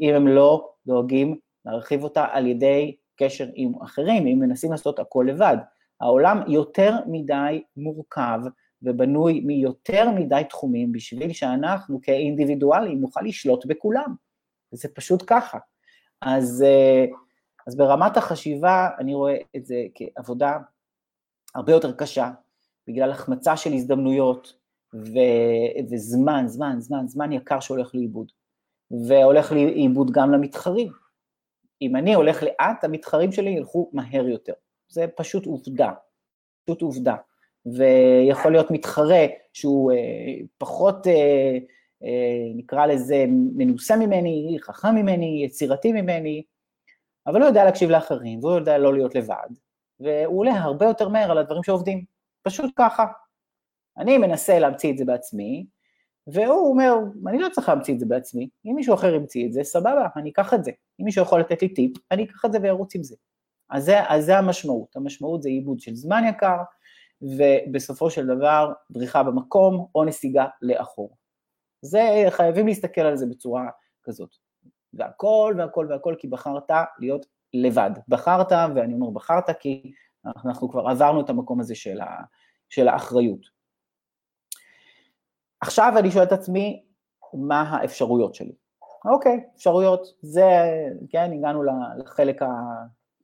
אם הם לא דואגים להרחיב אותה על ידי קשר עם אחרים, אם מנסים לעשות הכל לבד. העולם יותר מדי מורכב ובנוי מיותר מדי תחומים בשביל שאנחנו כאינדיבידואלים נוכל לשלוט בכולם. זה פשוט ככה. אז, אה, אז ברמת החשיבה אני רואה את זה כעבודה הרבה יותר קשה, בגלל החמצה של הזדמנויות ו, וזמן, זמן, זמן, זמן יקר שהולך לאיבוד. והולך לאיבוד גם למתחרים. אם אני הולך לאט, המתחרים שלי ילכו מהר יותר. זה פשוט עובדה, פשוט עובדה. ויכול להיות מתחרה שהוא אה, פחות, אה, אה, נקרא לזה, מנוסה ממני, חכם ממני, יצירתי ממני, אבל הוא יודע להקשיב לאחרים, והוא יודע לא להיות לבד, והוא עולה הרבה יותר מהר על הדברים שעובדים, פשוט ככה. אני מנסה להמציא את זה בעצמי, והוא אומר, אני לא צריך להמציא את זה בעצמי, אם מישהו אחר ימציא את זה, סבבה, אני אקח את זה. אם מישהו יכול לתת לי טיפ, אני אקח את זה וארוץ עם זה. אז זה, אז זה המשמעות, המשמעות זה עיבוד של זמן יקר, ובסופו של דבר דריכה במקום או נסיגה לאחור. זה, חייבים להסתכל על זה בצורה כזאת. והכל והכל והכל כי בחרת להיות לבד. בחרת, ואני אומר בחרת כי אנחנו כבר עברנו את המקום הזה של, ה, של האחריות. עכשיו אני שואל את עצמי, מה האפשרויות שלי? אוקיי, אפשרויות, זה, כן, הגענו לחלק, ה,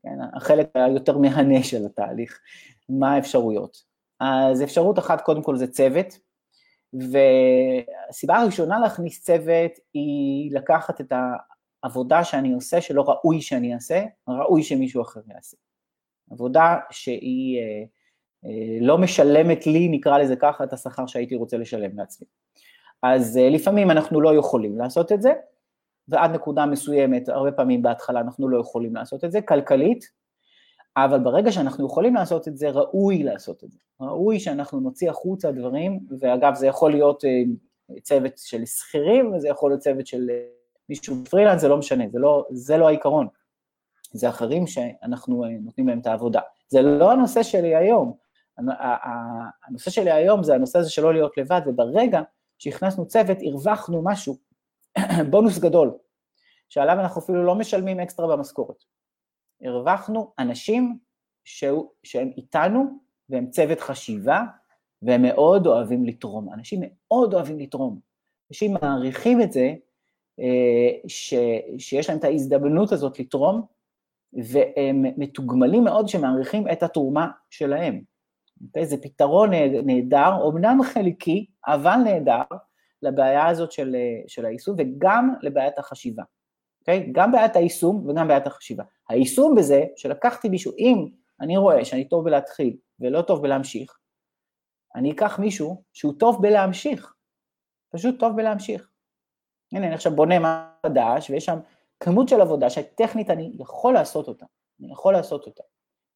כן, החלק היותר מהנה של התהליך. מה האפשרויות. אז אפשרות אחת קודם כל זה צוות, והסיבה הראשונה להכניס צוות היא לקחת את העבודה שאני עושה שלא ראוי שאני אעשה, ראוי שמישהו אחר יעשה. עבודה שהיא אה, אה, לא משלמת לי, נקרא לזה ככה, את השכר שהייתי רוצה לשלם לעצמי. אז אה, לפעמים אנחנו לא יכולים לעשות את זה, ועד נקודה מסוימת, הרבה פעמים בהתחלה אנחנו לא יכולים לעשות את זה, כלכלית, אבל ברגע שאנחנו יכולים לעשות את זה, ראוי לעשות את זה. ראוי שאנחנו נוציא החוצה דברים, ואגב, זה יכול להיות אה, צוות של שכירים, וזה יכול להיות צוות של אה, מישהו פרילנס, זה לא משנה, זה לא, זה לא העיקרון. זה אחרים שאנחנו אה, נותנים להם את העבודה. זה לא הנושא שלי היום. הנושא שלי היום זה הנושא הזה של לא להיות לבד, וברגע שהכנסנו צוות, הרווחנו משהו, בונוס גדול, שעליו אנחנו אפילו לא משלמים אקסטרה במשכורת. הרווחנו אנשים שהוא, שהם איתנו והם צוות חשיבה והם מאוד אוהבים לתרום. אנשים מאוד אוהבים לתרום. אנשים מעריכים את זה ש, שיש להם את ההזדמנות הזאת לתרום, והם מתוגמלים מאוד שמעריכים את התרומה שלהם. אוקיי? זה פתרון נהדר, אמנם חלקי, אבל נהדר, לבעיה הזאת של, של היישום וגם לבעיית החשיבה. אוקיי? גם בעיית היישום וגם בעיית החשיבה. היישום בזה, שלקחתי מישהו, אם אני רואה שאני טוב בלהתחיל ולא טוב בלהמשיך, אני אקח מישהו שהוא טוב בלהמשיך, פשוט טוב בלהמשיך. הנה, אני עכשיו בונה מה חדש, ויש שם כמות של עבודה שטכנית אני יכול לעשות אותה, אני יכול לעשות אותה,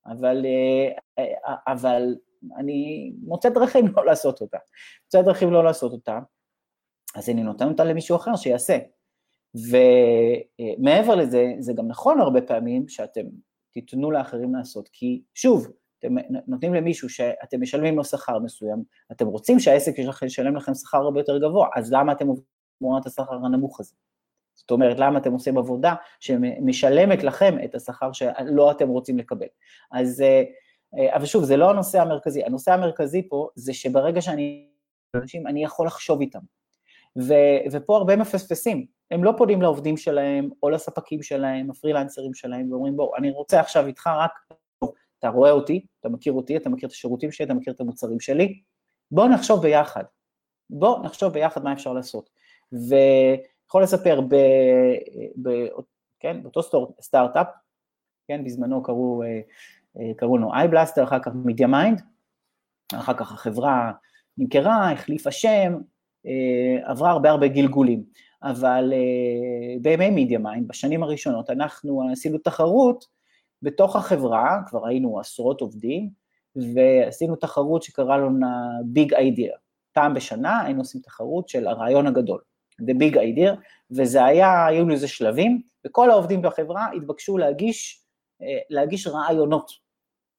אבל, אה, אה, אבל אני מוצא דרכים לא לעשות אותה. מוצא דרכים לא לעשות אותה, אז אני נותן אותה למישהו אחר שיעשה. ומעבר לזה, זה גם נכון הרבה פעמים שאתם תיתנו לאחרים לעשות, כי שוב, אתם נותנים למישהו שאתם משלמים לו שכר מסוים, אתם רוצים שהעסק ישלם לכם שכר הרבה יותר גבוה, אז למה אתם עובדים תמורת השכר הנמוך הזה? זאת אומרת, למה אתם עושים עבודה שמשלמת לכם את השכר שלא אתם רוצים לקבל? אז, אה, אה, אבל שוב, זה לא הנושא המרכזי, הנושא המרכזי פה זה שברגע שאני, אנשים, אני יכול לחשוב איתם. ו, ופה הרבה מפספסים, הם לא פונים לעובדים שלהם או לספקים שלהם, הפרילנסרים שלהם, ואומרים בואו, אני רוצה עכשיו איתך רק, אתה רואה אותי, אתה מכיר אותי, אתה מכיר את השירותים שלי, אתה מכיר את המוצרים שלי, בואו נחשוב ביחד, בואו נחשוב ביחד מה אפשר לעשות. ויכול לספר ב, ב, כן, באותו סטארט-אפ, כן, בזמנו קראו, אה, אה, קראו לנו Eyeblaster, אחר כך MediaMind, אחר כך החברה נמכרה, החליפה שם, אה, עברה הרבה הרבה גלגולים. אבל בימי MediaMind, בשנים הראשונות, אנחנו עשינו תחרות בתוך החברה, כבר היינו עשרות עובדים, ועשינו תחרות שקרא לה ביג איידיה. פעם בשנה היינו עושים תחרות של הרעיון הגדול, The Big Idea, וזה היה, היו לזה שלבים, וכל העובדים בחברה התבקשו להגיש, אה, להגיש רעיונות,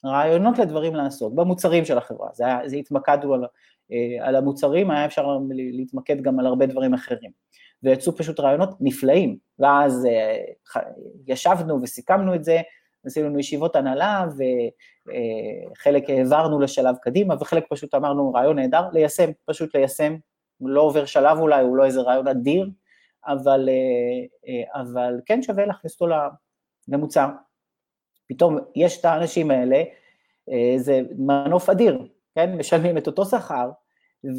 רעיונות לדברים לעשות, במוצרים של החברה, זה, זה התמקדנו על, אה, על המוצרים, היה אפשר להתמקד גם על הרבה דברים אחרים. ויצאו פשוט רעיונות נפלאים, ואז אה, ישבנו וסיכמנו את זה, עשינו לנו ישיבות הנהלה, וחלק העברנו לשלב קדימה, וחלק פשוט אמרנו, רעיון נהדר, ליישם, פשוט ליישם, לא עובר שלב אולי, הוא לא איזה רעיון אדיר, אבל, אה, אבל כן שווה להכניס אותו למוצר. פתאום יש את האנשים האלה, אה, זה מנוף אדיר, כן? משלמים את אותו שכר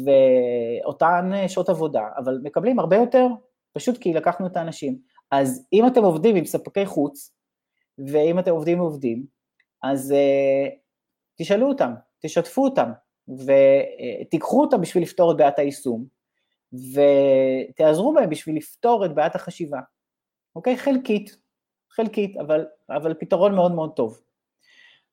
ואותן שעות עבודה, אבל מקבלים הרבה יותר, פשוט כי לקחנו את האנשים. אז אם אתם עובדים עם ספקי חוץ, ואם אתם עובדים עם עובדים, אז תשאלו אותם, תשתפו אותם, ותיקחו אותם בשביל לפתור את בעיית היישום, ותעזרו בהם בשביל לפתור את בעיית החשיבה. אוקיי? חלקית, חלקית, אבל, אבל פתרון מאוד מאוד טוב.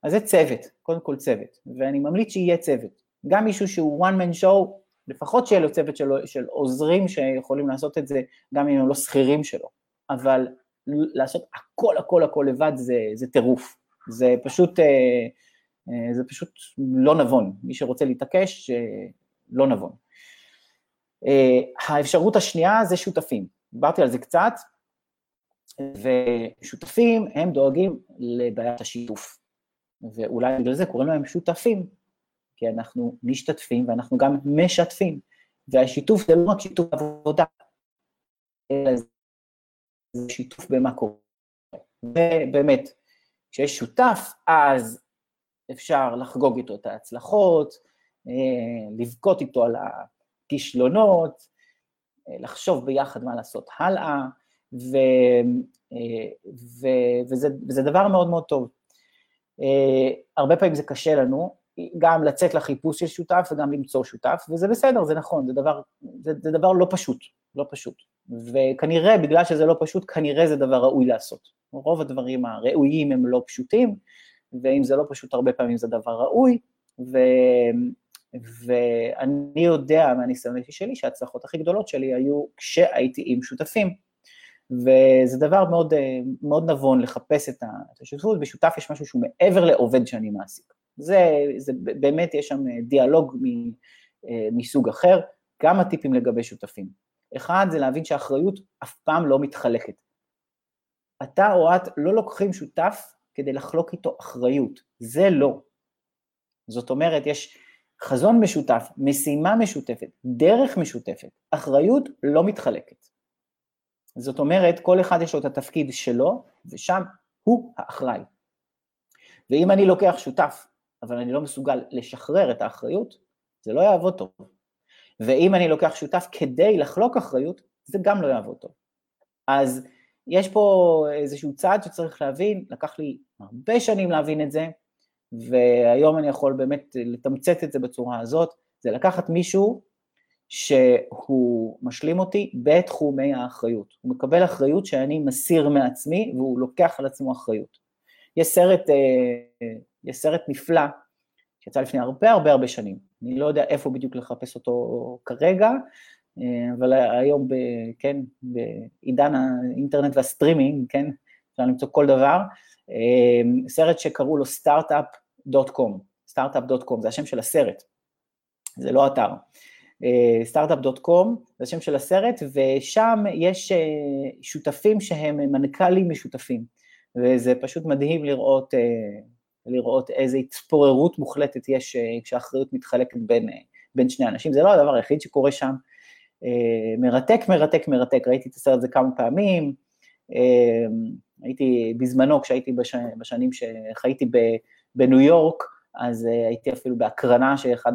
אז זה צוות, קודם כל צוות, ואני ממליץ שיהיה צוות. גם מישהו שהוא one man show, לפחות שיהיה לו צוות של, של עוזרים שיכולים לעשות את זה, גם אם הם לא שכירים שלו. אבל לעשות הכל הכל הכל לבד זה, זה טירוף. זה פשוט, אה, זה פשוט לא נבון. מי שרוצה להתעקש, לא נבון. אה, האפשרות השנייה זה שותפים, דיברתי על זה קצת, ושותפים הם דואגים לבעיית השיתוף, ואולי בגלל זה קוראים להם שותפים, כי אנחנו משתתפים ואנחנו גם משתפים, והשיתוף זה לא רק שיתוף עבודה, אלא זה שיתוף במה קורה. ובאמת, כשיש שותף, אז אפשר לחגוג איתו את ההצלחות, אה, לבכות איתו על כישלונות, אה, לחשוב ביחד מה לעשות הלאה, ו, אה, ו, וזה, וזה דבר מאוד מאוד טוב. הרבה פעמים זה קשה לנו, גם לצאת לחיפוש של שותף וגם למצוא שותף, וזה בסדר, זה נכון, זה דבר, זה, זה דבר לא פשוט, לא פשוט. וכנראה, בגלל שזה לא פשוט, כנראה זה דבר ראוי לעשות. רוב הדברים הראויים הם לא פשוטים, ואם זה לא פשוט, הרבה פעמים זה דבר ראוי, ו, ואני יודע מהניסיון האישי שלי שההצלחות הכי גדולות שלי היו כשהייתי עם שותפים. וזה דבר מאוד, מאוד נבון לחפש את השותפות, בשותף יש משהו שהוא מעבר לעובד שאני מעסיק. זה, זה באמת, יש שם דיאלוג מ, מסוג אחר, כמה טיפים לגבי שותפים. אחד, זה להבין שהאחריות אף פעם לא מתחלקת. אתה או את לא לוקחים שותף כדי לחלוק איתו אחריות, זה לא. זאת אומרת, יש חזון משותף, משימה משותפת, דרך משותפת, אחריות לא מתחלקת. זאת אומרת, כל אחד יש לו את התפקיד שלו, ושם הוא האחראי. ואם אני לוקח שותף, אבל אני לא מסוגל לשחרר את האחריות, זה לא יעבוד טוב. ואם אני לוקח שותף כדי לחלוק אחריות, זה גם לא יעבוד טוב. אז יש פה איזשהו צעד שצריך להבין, לקח לי הרבה שנים להבין את זה, והיום אני יכול באמת לתמצת את זה בצורה הזאת, זה לקחת מישהו שהוא משלים אותי בתחומי האחריות. הוא מקבל אחריות שאני מסיר מעצמי והוא לוקח על עצמו אחריות. יש סרט, אה, יש סרט נפלא שיצא לפני הרבה הרבה הרבה שנים, אני לא יודע איפה בדיוק לחפש אותו כרגע, אבל היום, ב, כן, בעידן האינטרנט והסטרימינג, כן, אפשר למצוא כל דבר, אה, סרט שקראו לו Startup.com, סטארט-אפ.קום, זה השם של הסרט, זה לא אתר. סטארט-אפ.קום, זה השם של הסרט, ושם יש אה, שותפים שהם מנכ"לים משותפים, וזה פשוט מדהים לראות, לראות איזו התפוררות מוחלטת יש כשהאחריות מתחלקת בין, בין שני אנשים, זה לא הדבר היחיד שקורה שם, מרתק, מרתק, מרתק, ראיתי את הסרט הזה כמה פעמים, הייתי בזמנו, כשהייתי בש, בשנים שחייתי בניו יורק, אז אה, הייתי אפילו בהקרנה שאחד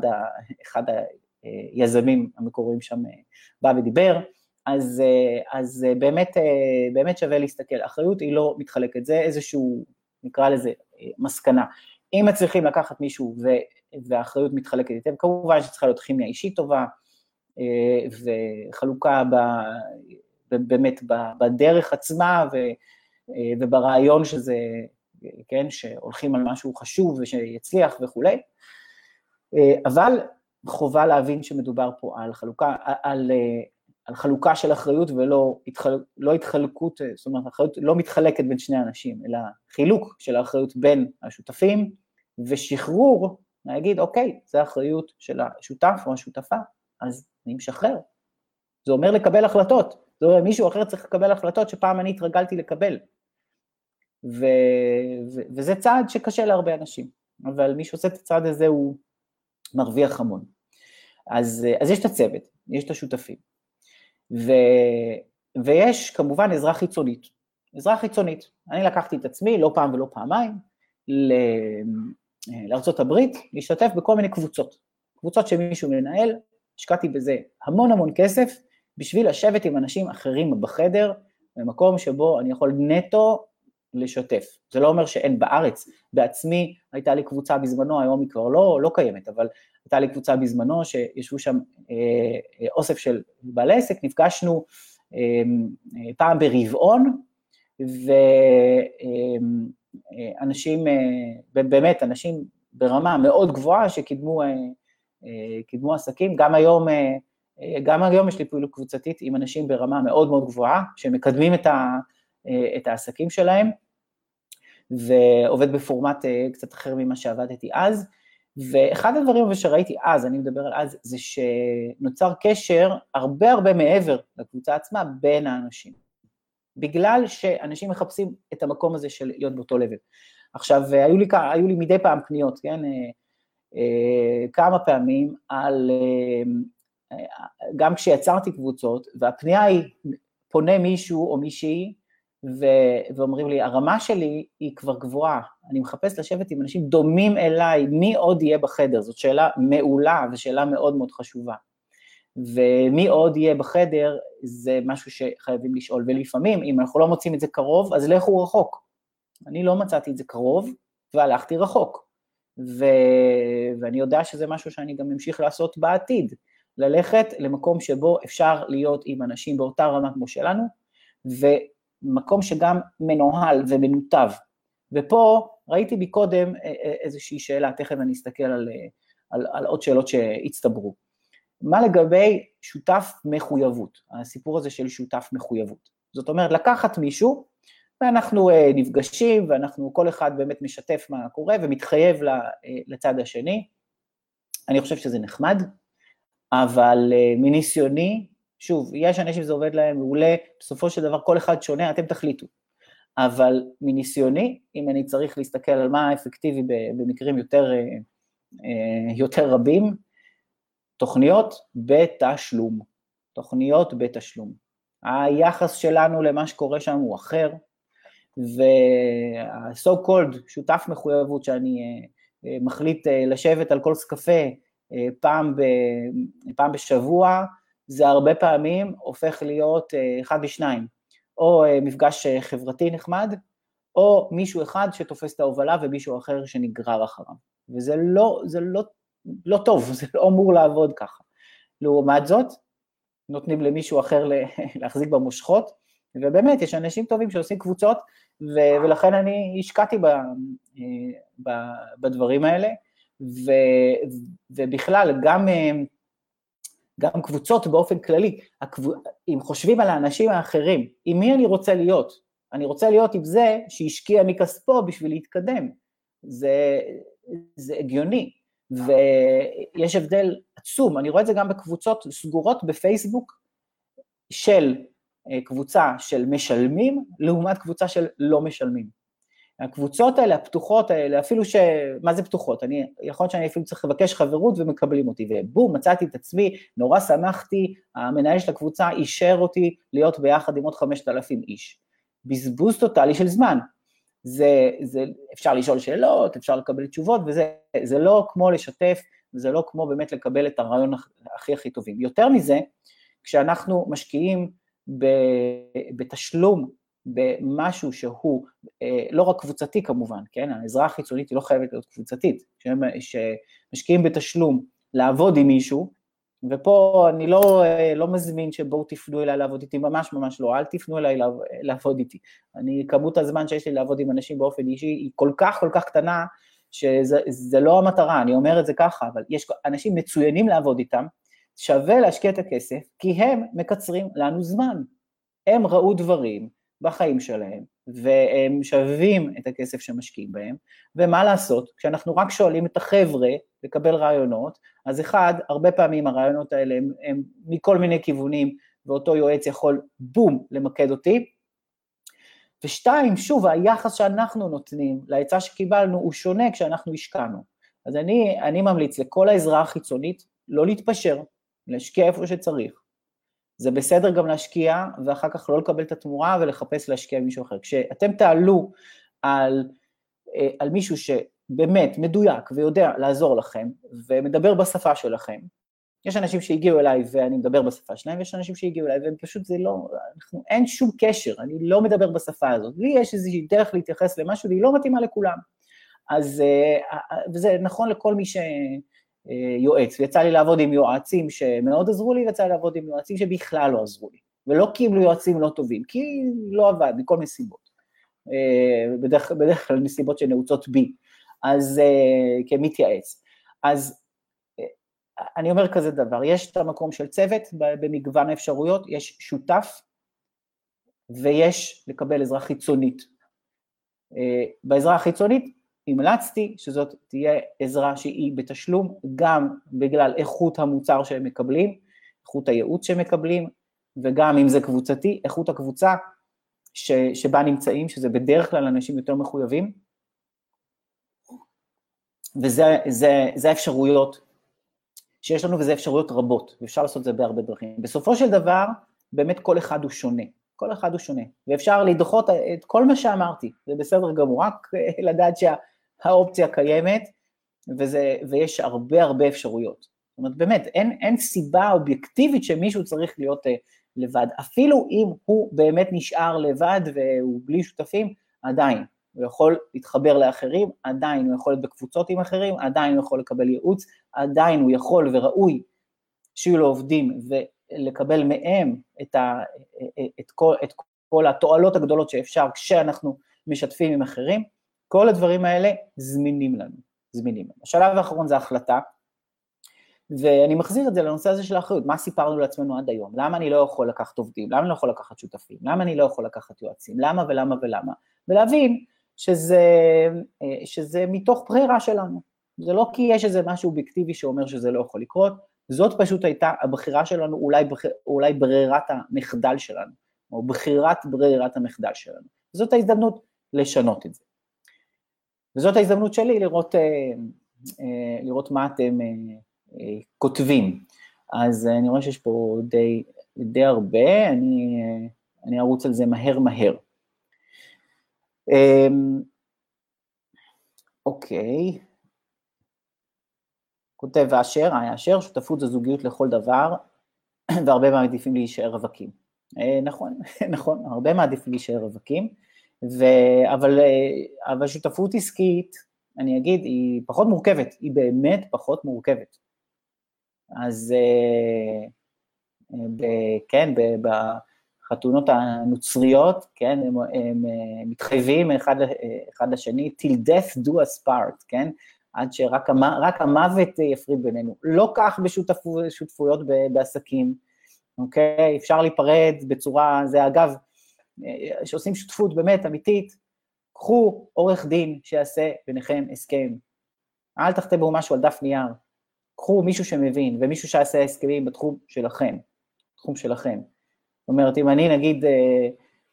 היזמים המקוריים שם אה, בא ודיבר, אז, אה, אז באמת, באמת שווה להסתכל, אחריות היא לא מתחלקת, זה איזשהו, נקרא לזה, מסקנה. אם מצליחים לקחת מישהו והאחריות מתחלקת היטב, כמובן שצריכה להיות כימיה אישית טובה, וחלוקה ב... באמת בדרך עצמה ו, וברעיון שזה, כן, שהולכים על משהו חשוב ושיצליח וכולי, אבל חובה להבין שמדובר פה על חלוקה, על, על חלוקה של אחריות ולא התחל, לא התחלקות, זאת אומרת, אחריות לא מתחלקת בין שני אנשים, אלא חילוק של האחריות בין השותפים ושחרור, להגיד, אוקיי, זו אחריות של השותף או השותפה, אז אני משחרר. זה אומר לקבל החלטות, זה אומר מישהו אחר צריך לקבל החלטות שפעם אני התרגלתי לקבל. ו, ו, וזה צעד שקשה להרבה אנשים, אבל מי שעושה את הצעד הזה הוא מרוויח המון. אז, אז יש את הצוות, יש את השותפים, ו, ויש כמובן עזרה חיצונית. עזרה חיצונית, אני לקחתי את עצמי לא פעם ולא פעמיים לארה"ב להשתתף בכל מיני קבוצות, קבוצות שמישהו מנהל, השקעתי בזה המון המון כסף בשביל לשבת עם אנשים אחרים בחדר, במקום שבו אני יכול נטו לשתף. זה לא אומר שאין בארץ, בעצמי הייתה לי קבוצה בזמנו, היום היא כבר לא, לא קיימת, אבל הייתה לי קבוצה בזמנו שישבו שם אה, אה, אוסף של בעלי עסק, נפגשנו אה, אה, פעם ברבעון, ואנשים, אה, אה, באמת, אנשים ברמה מאוד גבוהה שקידמו אה, אה, עסקים, גם היום, אה, אה, גם היום יש לי פעילות קבוצתית עם אנשים ברמה מאוד מאוד גבוהה, שמקדמים את, ה, את העסקים שלהם, ועובד בפורמט קצת אחר ממה שעבדתי אז, ואחד הדברים שראיתי אז, אני מדבר על אז, זה שנוצר קשר הרבה הרבה מעבר לקבוצה עצמה בין האנשים. בגלל שאנשים מחפשים את המקום הזה של להיות באותו לבל. עכשיו, היו לי, היו לי מדי פעם פניות, כן? אה, אה, כמה פעמים על, גם כשיצרתי קבוצות, והפנייה היא, פונה מישהו או מישהי ו- ואומרים לי, הרמה שלי היא כבר גבוהה, אני מחפש לשבת עם אנשים דומים אליי, מי עוד יהיה בחדר? זאת שאלה מעולה ושאלה מאוד מאוד חשובה. ומי עוד יהיה בחדר זה משהו שחייבים לשאול, ולפעמים אם אנחנו לא מוצאים את זה קרוב, אז לכו רחוק. אני לא מצאתי את זה קרוב והלכתי רחוק. ו... ואני יודע שזה משהו שאני גם אמשיך לעשות בעתיד, ללכת למקום שבו אפשר להיות עם אנשים באותה רמה כמו שלנו, ו... מקום שגם מנוהל ומנותב. ופה ראיתי מקודם איזושהי שאלה, תכף אני אסתכל על, על, על עוד שאלות שהצטברו. מה לגבי שותף מחויבות, הסיפור הזה של שותף מחויבות. זאת אומרת, לקחת מישהו, ואנחנו נפגשים, ואנחנו, כל אחד באמת משתף מה קורה ומתחייב לצד השני. אני חושב שזה נחמד, אבל מניסיוני, שוב, יש אנשים שזה עובד להם מעולה, בסופו של דבר כל אחד שונה, אתם תחליטו. אבל מניסיוני, אם אני צריך להסתכל על מה האפקטיבי במקרים יותר, אה, אה, יותר רבים, תוכניות בתשלום. תוכניות בתשלום. היחס שלנו למה שקורה שם הוא אחר, וה-so called שותף מחויבות שאני אה, מחליט לשבת על כוס קפה פעם, ב, פעם בשבוע, זה הרבה פעמים הופך להיות אה, אחד משניים, או אה, מפגש אה, חברתי נחמד, או מישהו אחד שתופס את ההובלה ומישהו אחר שנגרר אחריו. וזה לא, זה לא, לא טוב, זה לא אמור לעבוד ככה. לעומת זאת, נותנים למישהו אחר להחזיק במושכות, ובאמת, יש אנשים טובים שעושים קבוצות, ו- ולכן אני השקעתי ב- ב- בדברים האלה, ו- ובכלל, גם גם קבוצות באופן כללי, הקב... אם חושבים על האנשים האחרים, עם מי אני רוצה להיות? אני רוצה להיות עם זה שהשקיע מכספו בשביל להתקדם. זה, זה הגיוני, ויש הבדל עצום, אני רואה את זה גם בקבוצות סגורות בפייסבוק של אה, קבוצה של משלמים לעומת קבוצה של לא משלמים. הקבוצות האלה, הפתוחות האלה, אפילו ש... מה זה פתוחות? אני, יכול להיות שאני אפילו צריך לבקש חברות ומקבלים אותי, ובום, מצאתי את עצמי, נורא שמחתי, המנהל של הקבוצה אישר אותי להיות ביחד עם עוד 5,000 איש. בזבוז טוטאלי של זמן. זה, זה, אפשר לשאול שאלות, אפשר לקבל תשובות, וזה לא כמו לשתף, וזה לא כמו באמת לקבל את הרעיון הכי הכי טובים. יותר מזה, כשאנחנו משקיעים בתשלום במשהו שהוא אה, לא רק קבוצתי כמובן, כן, העזרה החיצונית היא לא חייבת להיות קבוצתית, שמשקיעים בתשלום לעבוד עם מישהו, ופה אני לא, לא מזמין שבואו תפנו אליי לעבוד איתי, ממש ממש לא, אל תפנו אליי לעבוד איתי. אני, כמות הזמן שיש לי לעבוד עם אנשים באופן אישי היא כל כך כל כך קטנה, שזה לא המטרה, אני אומר את זה ככה, אבל יש אנשים מצוינים לעבוד איתם, שווה להשקיע את הכסף, כי הם מקצרים לנו זמן. הם ראו דברים בחיים שלהם, והם שווים את הכסף שמשקיעים בהם, ומה לעשות, כשאנחנו רק שואלים את החבר'ה לקבל רעיונות, אז אחד, הרבה פעמים הרעיונות האלה הם, הם מכל מיני כיוונים, ואותו יועץ יכול בום למקד אותי, ושתיים, שוב, היחס שאנחנו נותנים לעצה שקיבלנו הוא שונה כשאנחנו השקענו. אז אני, אני ממליץ לכל העזרה החיצונית לא להתפשר, להשקיע איפה שצריך. זה בסדר גם להשקיע ואחר כך לא לקבל את התמורה ולחפש להשקיע מישהו אחר. כשאתם תעלו על, אה, על מישהו שבאמת מדויק ויודע לעזור לכם ומדבר בשפה שלכם, יש אנשים שהגיעו אליי ואני מדבר בשפה שלהם, ויש אנשים שהגיעו אליי והם פשוט זה לא, אנחנו, אין שום קשר, אני לא מדבר בשפה הזאת. לי יש איזושהי דרך להתייחס למשהו והיא לא מתאימה לכולם. אז, אה, וזה נכון לכל מי שיועץ, ויצא לי לעבוד עם יועצים שמאוד עזרו לי, ויצא לי לעבוד עם יועצים שבכלל לא עזרו לי. ולא הם יועצים לא טובים, כי לא עבד, מכל מיני סיבות. אה, בדרך, בדרך כלל מסיבות שנעוצות בי, אז אה, כמתייעץ. אז אני אומר כזה דבר, יש את המקום של צוות במגוון האפשרויות, יש שותף ויש לקבל עזרה חיצונית. אה, בעזרה החיצונית המלצתי שזאת תהיה עזרה שהיא בתשלום, גם בגלל איכות המוצר שהם מקבלים, איכות הייעוץ שהם מקבלים, וגם אם זה קבוצתי, איכות הקבוצה ש, שבה נמצאים, שזה בדרך כלל אנשים יותר מחויבים, וזה האפשרויות שיש לנו, וזה אפשרויות רבות, ואפשר לעשות את זה בהרבה דרכים. בסופו של דבר, באמת כל אחד הוא שונה, כל אחד הוא שונה, ואפשר לדחות את כל מה שאמרתי, זה בסדר גמור, רק לדעת שהאופציה קיימת, וזה, ויש הרבה הרבה אפשרויות. זאת אומרת, באמת, אין, אין סיבה אובייקטיבית שמישהו צריך להיות uh, לבד. אפילו אם הוא באמת נשאר לבד והוא בלי שותפים, עדיין. הוא יכול להתחבר לאחרים, עדיין הוא יכול להיות בקבוצות עם אחרים, עדיין הוא יכול לקבל ייעוץ, עדיין הוא יכול וראוי שיהיו לו עובדים ולקבל מהם את, ה, את, כל, את כל התועלות הגדולות שאפשר כשאנחנו משתפים עם אחרים, כל הדברים האלה זמינים לנו, זמינים לנו. השלב האחרון זה החלטה, ואני מחזיר את זה לנושא הזה של האחריות, מה סיפרנו לעצמנו עד היום, למה אני לא יכול לקחת עובדים, למה אני לא יכול לקחת שותפים, למה אני לא יכול לקחת יועצים, למה ולמה ולמה, ולהבין שזה, אה, שזה מתוך ברירה שלנו. זה לא כי יש איזה משהו אובייקטיבי שאומר שזה לא יכול לקרות, זאת פשוט הייתה הבחירה שלנו, אולי, אולי ברירת המחדל שלנו, או בחירת ברירת המחדל שלנו. זאת ההזדמנות לשנות את זה. וזאת ההזדמנות שלי לראות, אה, אה, לראות מה אתם כותבים. אז אני רואה שיש פה די, די הרבה, אני, אני ארוץ על זה מהר מהר. אמ, אוקיי, כותב אשר, היי אשר, שותפות זו זוגיות לכל דבר, והרבה מעדיפים להישאר רווקים. אה, נכון, נכון, הרבה מעדיפים להישאר רווקים, ו... אבל, אה, אבל שותפות עסקית, אני אגיד, היא פחות מורכבת, היא באמת פחות מורכבת. אז אה, ב, כן, ב, ב, החתונות הנוצריות, כן, הם, הם, הם אה, מתחייבים אחד, אחד לשני, till death do us part, כן, עד שרק המ, המוות יפריד בינינו. לא כך בשותפויות בעסקים, אוקיי? אפשר להיפרד בצורה, זה אגב, שעושים שותפות באמת אמיתית, קחו עורך דין שיעשה ביניכם הסכם. אל תכתבו משהו על דף נייר. קחו מישהו שמבין, ומישהו שיעשה הסכמים בתחום שלכם, תחום שלכם. אומרת, אם אני נגיד אה,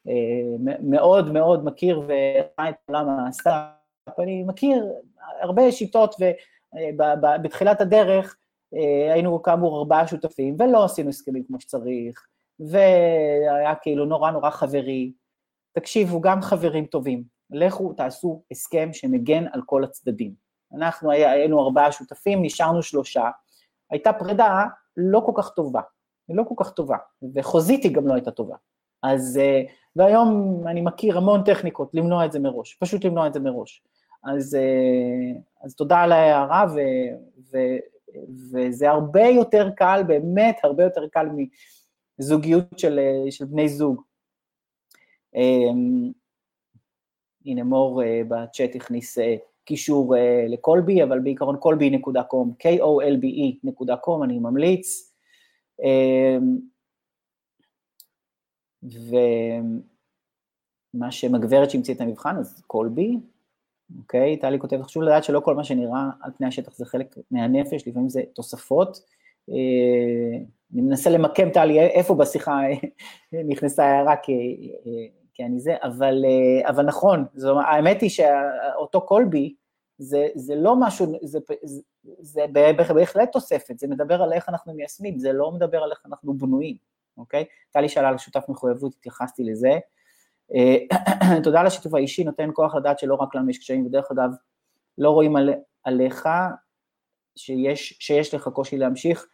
אה, מאוד מאוד מכיר וחי את עולם הסטארט-אפ, אני מכיר הרבה שיטות, ובתחילת הדרך אה, היינו כאמור ארבעה שותפים, ולא עשינו הסכמים כמו שצריך, והיה כאילו נורא נורא חברי. תקשיבו, גם חברים טובים, לכו תעשו הסכם שמגן על כל הצדדים. אנחנו היינו ארבעה שותפים, נשארנו שלושה, הייתה פרידה לא כל כך טובה, היא לא כל כך טובה, וחוזית היא גם לא הייתה טובה. אז, אה, והיום אני מכיר המון טכניקות למנוע את זה מראש, פשוט למנוע את זה מראש. אז, אה, אז תודה על ההערה, ו, וזה הרבה יותר קל, באמת הרבה יותר קל מזוגיות של, של בני זוג. אמ, הנה מור בצ'אט הכניס קישור לקולבי, אבל בעיקרון kolbe.com, k-o-l-b-e.com, אני ממליץ. אמ, ומה שמגברת שהמציא את המבחן, אז קולבי, אוקיי? טלי כותבת, חשוב לדעת שלא כל מה שנראה על פני השטח זה חלק מהנפש, לפעמים זה תוספות. אה, אני מנסה למקם, טלי, איפה בשיחה נכנסה הערה, כי, כי אני זה, אבל, אה, אבל נכון, זו, האמת היא שאותו קולבי, זה, זה לא משהו, זה, זה, זה בהחלט תוספת, זה מדבר על איך אנחנו מיישמים, זה לא מדבר על איך אנחנו בנויים, אוקיי? טלי שאלה על שותף מחויבות, התייחסתי לזה. אה, תודה על השיתוף האישי, נותן כוח לדעת שלא רק לנו יש קשיים, ודרך אגב, לא רואים על, עליך שיש, שיש לך קושי להמשיך,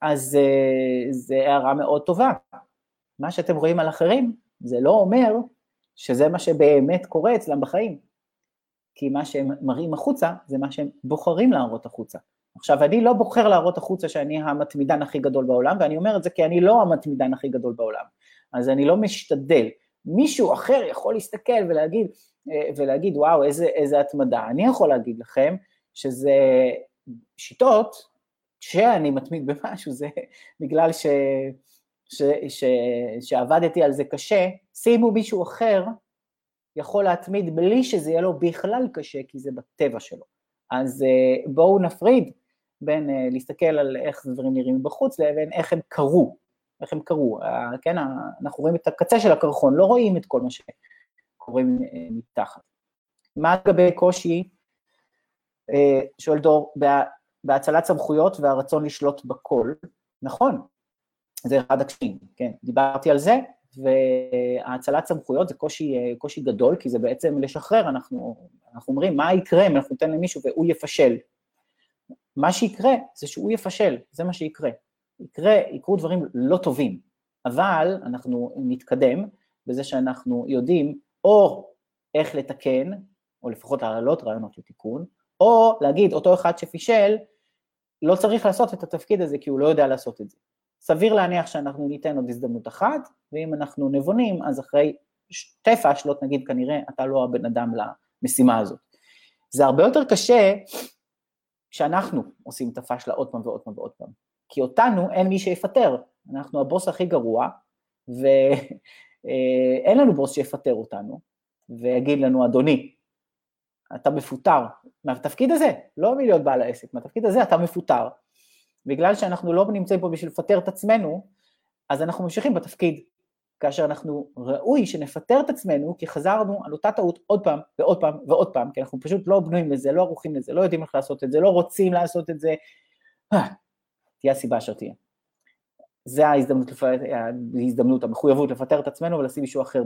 אז אה, זו הערה מאוד טובה. מה שאתם רואים על אחרים, זה לא אומר שזה מה שבאמת קורה אצלם בחיים. כי מה שהם מראים החוצה, זה מה שהם בוחרים להראות החוצה. עכשיו, אני לא בוחר להראות החוצה שאני המתמידן הכי גדול בעולם, ואני אומר את זה כי אני לא המתמידן הכי גדול בעולם. אז אני לא משתדל. מישהו אחר יכול להסתכל ולהגיד, אה, ולהגיד וואו, איזה, איזה התמדה. אני יכול להגיד לכם שזה שיטות, כשאני מתמיד במשהו, זה בגלל ש, ש, ש, שעבדתי על זה קשה, שימו מישהו אחר יכול להתמיד בלי שזה יהיה לו בכלל קשה, כי זה בטבע שלו. אז אה, בואו נפריד בין אה, להסתכל על איך דברים נראים בחוץ לבין איך הם קרו, איך הם קרו, כן, אנחנו רואים את הקצה של הקרחון, לא רואים את כל מה שקורה אה, מתחת. מה לגבי קושי, שואל דור, בהצלת סמכויות והרצון לשלוט בכל, נכון, זה אחד הקשיים, כן, דיברתי על זה, והאצלת סמכויות זה קושי, קושי גדול, כי זה בעצם לשחרר, אנחנו, אנחנו אומרים, מה יקרה אם אנחנו ניתן למישהו והוא יפשל? מה שיקרה זה שהוא יפשל, זה מה שיקרה. יקרה, יקרו דברים לא טובים, אבל אנחנו נתקדם בזה שאנחנו יודעים או איך לתקן, או לפחות להעלות רעיונות לתיקון, או להגיד, אותו אחד שפישל, לא צריך לעשות את התפקיד הזה כי הוא לא יודע לעשות את זה. סביר להניח שאנחנו ניתן עוד הזדמנות אחת, ואם אנחנו נבונים, אז אחרי שתי פאשלות נגיד כנראה אתה לא הבן אדם למשימה הזאת. זה הרבה יותר קשה כשאנחנו עושים את הפאשלה עוד פעם ועוד פעם ועוד פעם, כי אותנו אין מי שיפטר, אנחנו הבוס הכי גרוע, ואין לנו בוס שיפטר אותנו, ויגיד לנו, אדוני, אתה מפוטר מהתפקיד הזה, לא מלהיות בעל העסק, מהתפקיד הזה אתה מפוטר, בגלל שאנחנו לא נמצאים פה בשביל לפטר את עצמנו, אז אנחנו ממשיכים בתפקיד. כאשר אנחנו ראוי שנפטר את עצמנו, כי חזרנו על אותה טעות עוד פעם ועוד פעם ועוד פעם, כי אנחנו פשוט לא בנויים לזה, לא ערוכים לזה, לא יודעים איך לעשות את זה, לא רוצים לעשות את זה, אה, תהיה הסיבה אשר תהיה. זה ההזדמנות, ההזדמנות, המחויבות לפטר את עצמנו ולשים מישהו אחר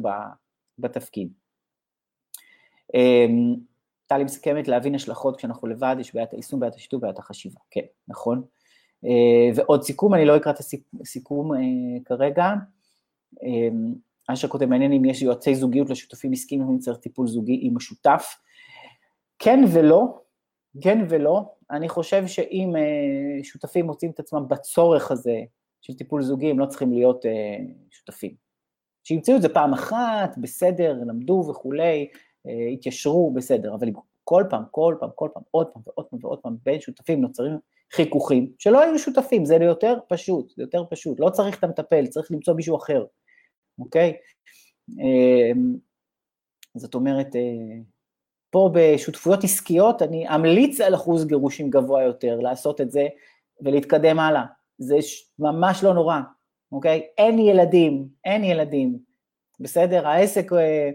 בתפקיד. טלי מסכמת להבין השלכות כשאנחנו לבד, יש בעיית היישום, בעיית השיתוף, בעיית החשיבה, כן, נכון. אה, ועוד סיכום, אני לא אקרא את הסיכום אה, כרגע. אה, אשר כותב, מעניין אם יש יועצי זוגיות לשותפים עסקיים אם צריך טיפול זוגי עם השותף. כן ולא, כן ולא. אני חושב שאם שותפים מוצאים את עצמם בצורך הזה של טיפול זוגי, הם לא צריכים להיות שותפים. שימצאו את זה פעם אחת, בסדר, למדו וכולי, התיישרו, בסדר, אבל כל פעם, כל פעם, כל פעם, עוד פעם ועוד פעם ועוד פעם, בין שותפים נוצרים חיכוכים, שלא היו שותפים, זה יותר פשוט, זה יותר פשוט, לא צריך את המטפל, צריך למצוא מישהו אחר, אוקיי? אמ, זאת אומרת, אה, פה בשותפויות עסקיות אני אמליץ על אחוז גירושים גבוה יותר, לעשות את זה ולהתקדם הלאה, זה ממש לא נורא, אוקיי? אין ילדים, אין ילדים, בסדר? העסק אה,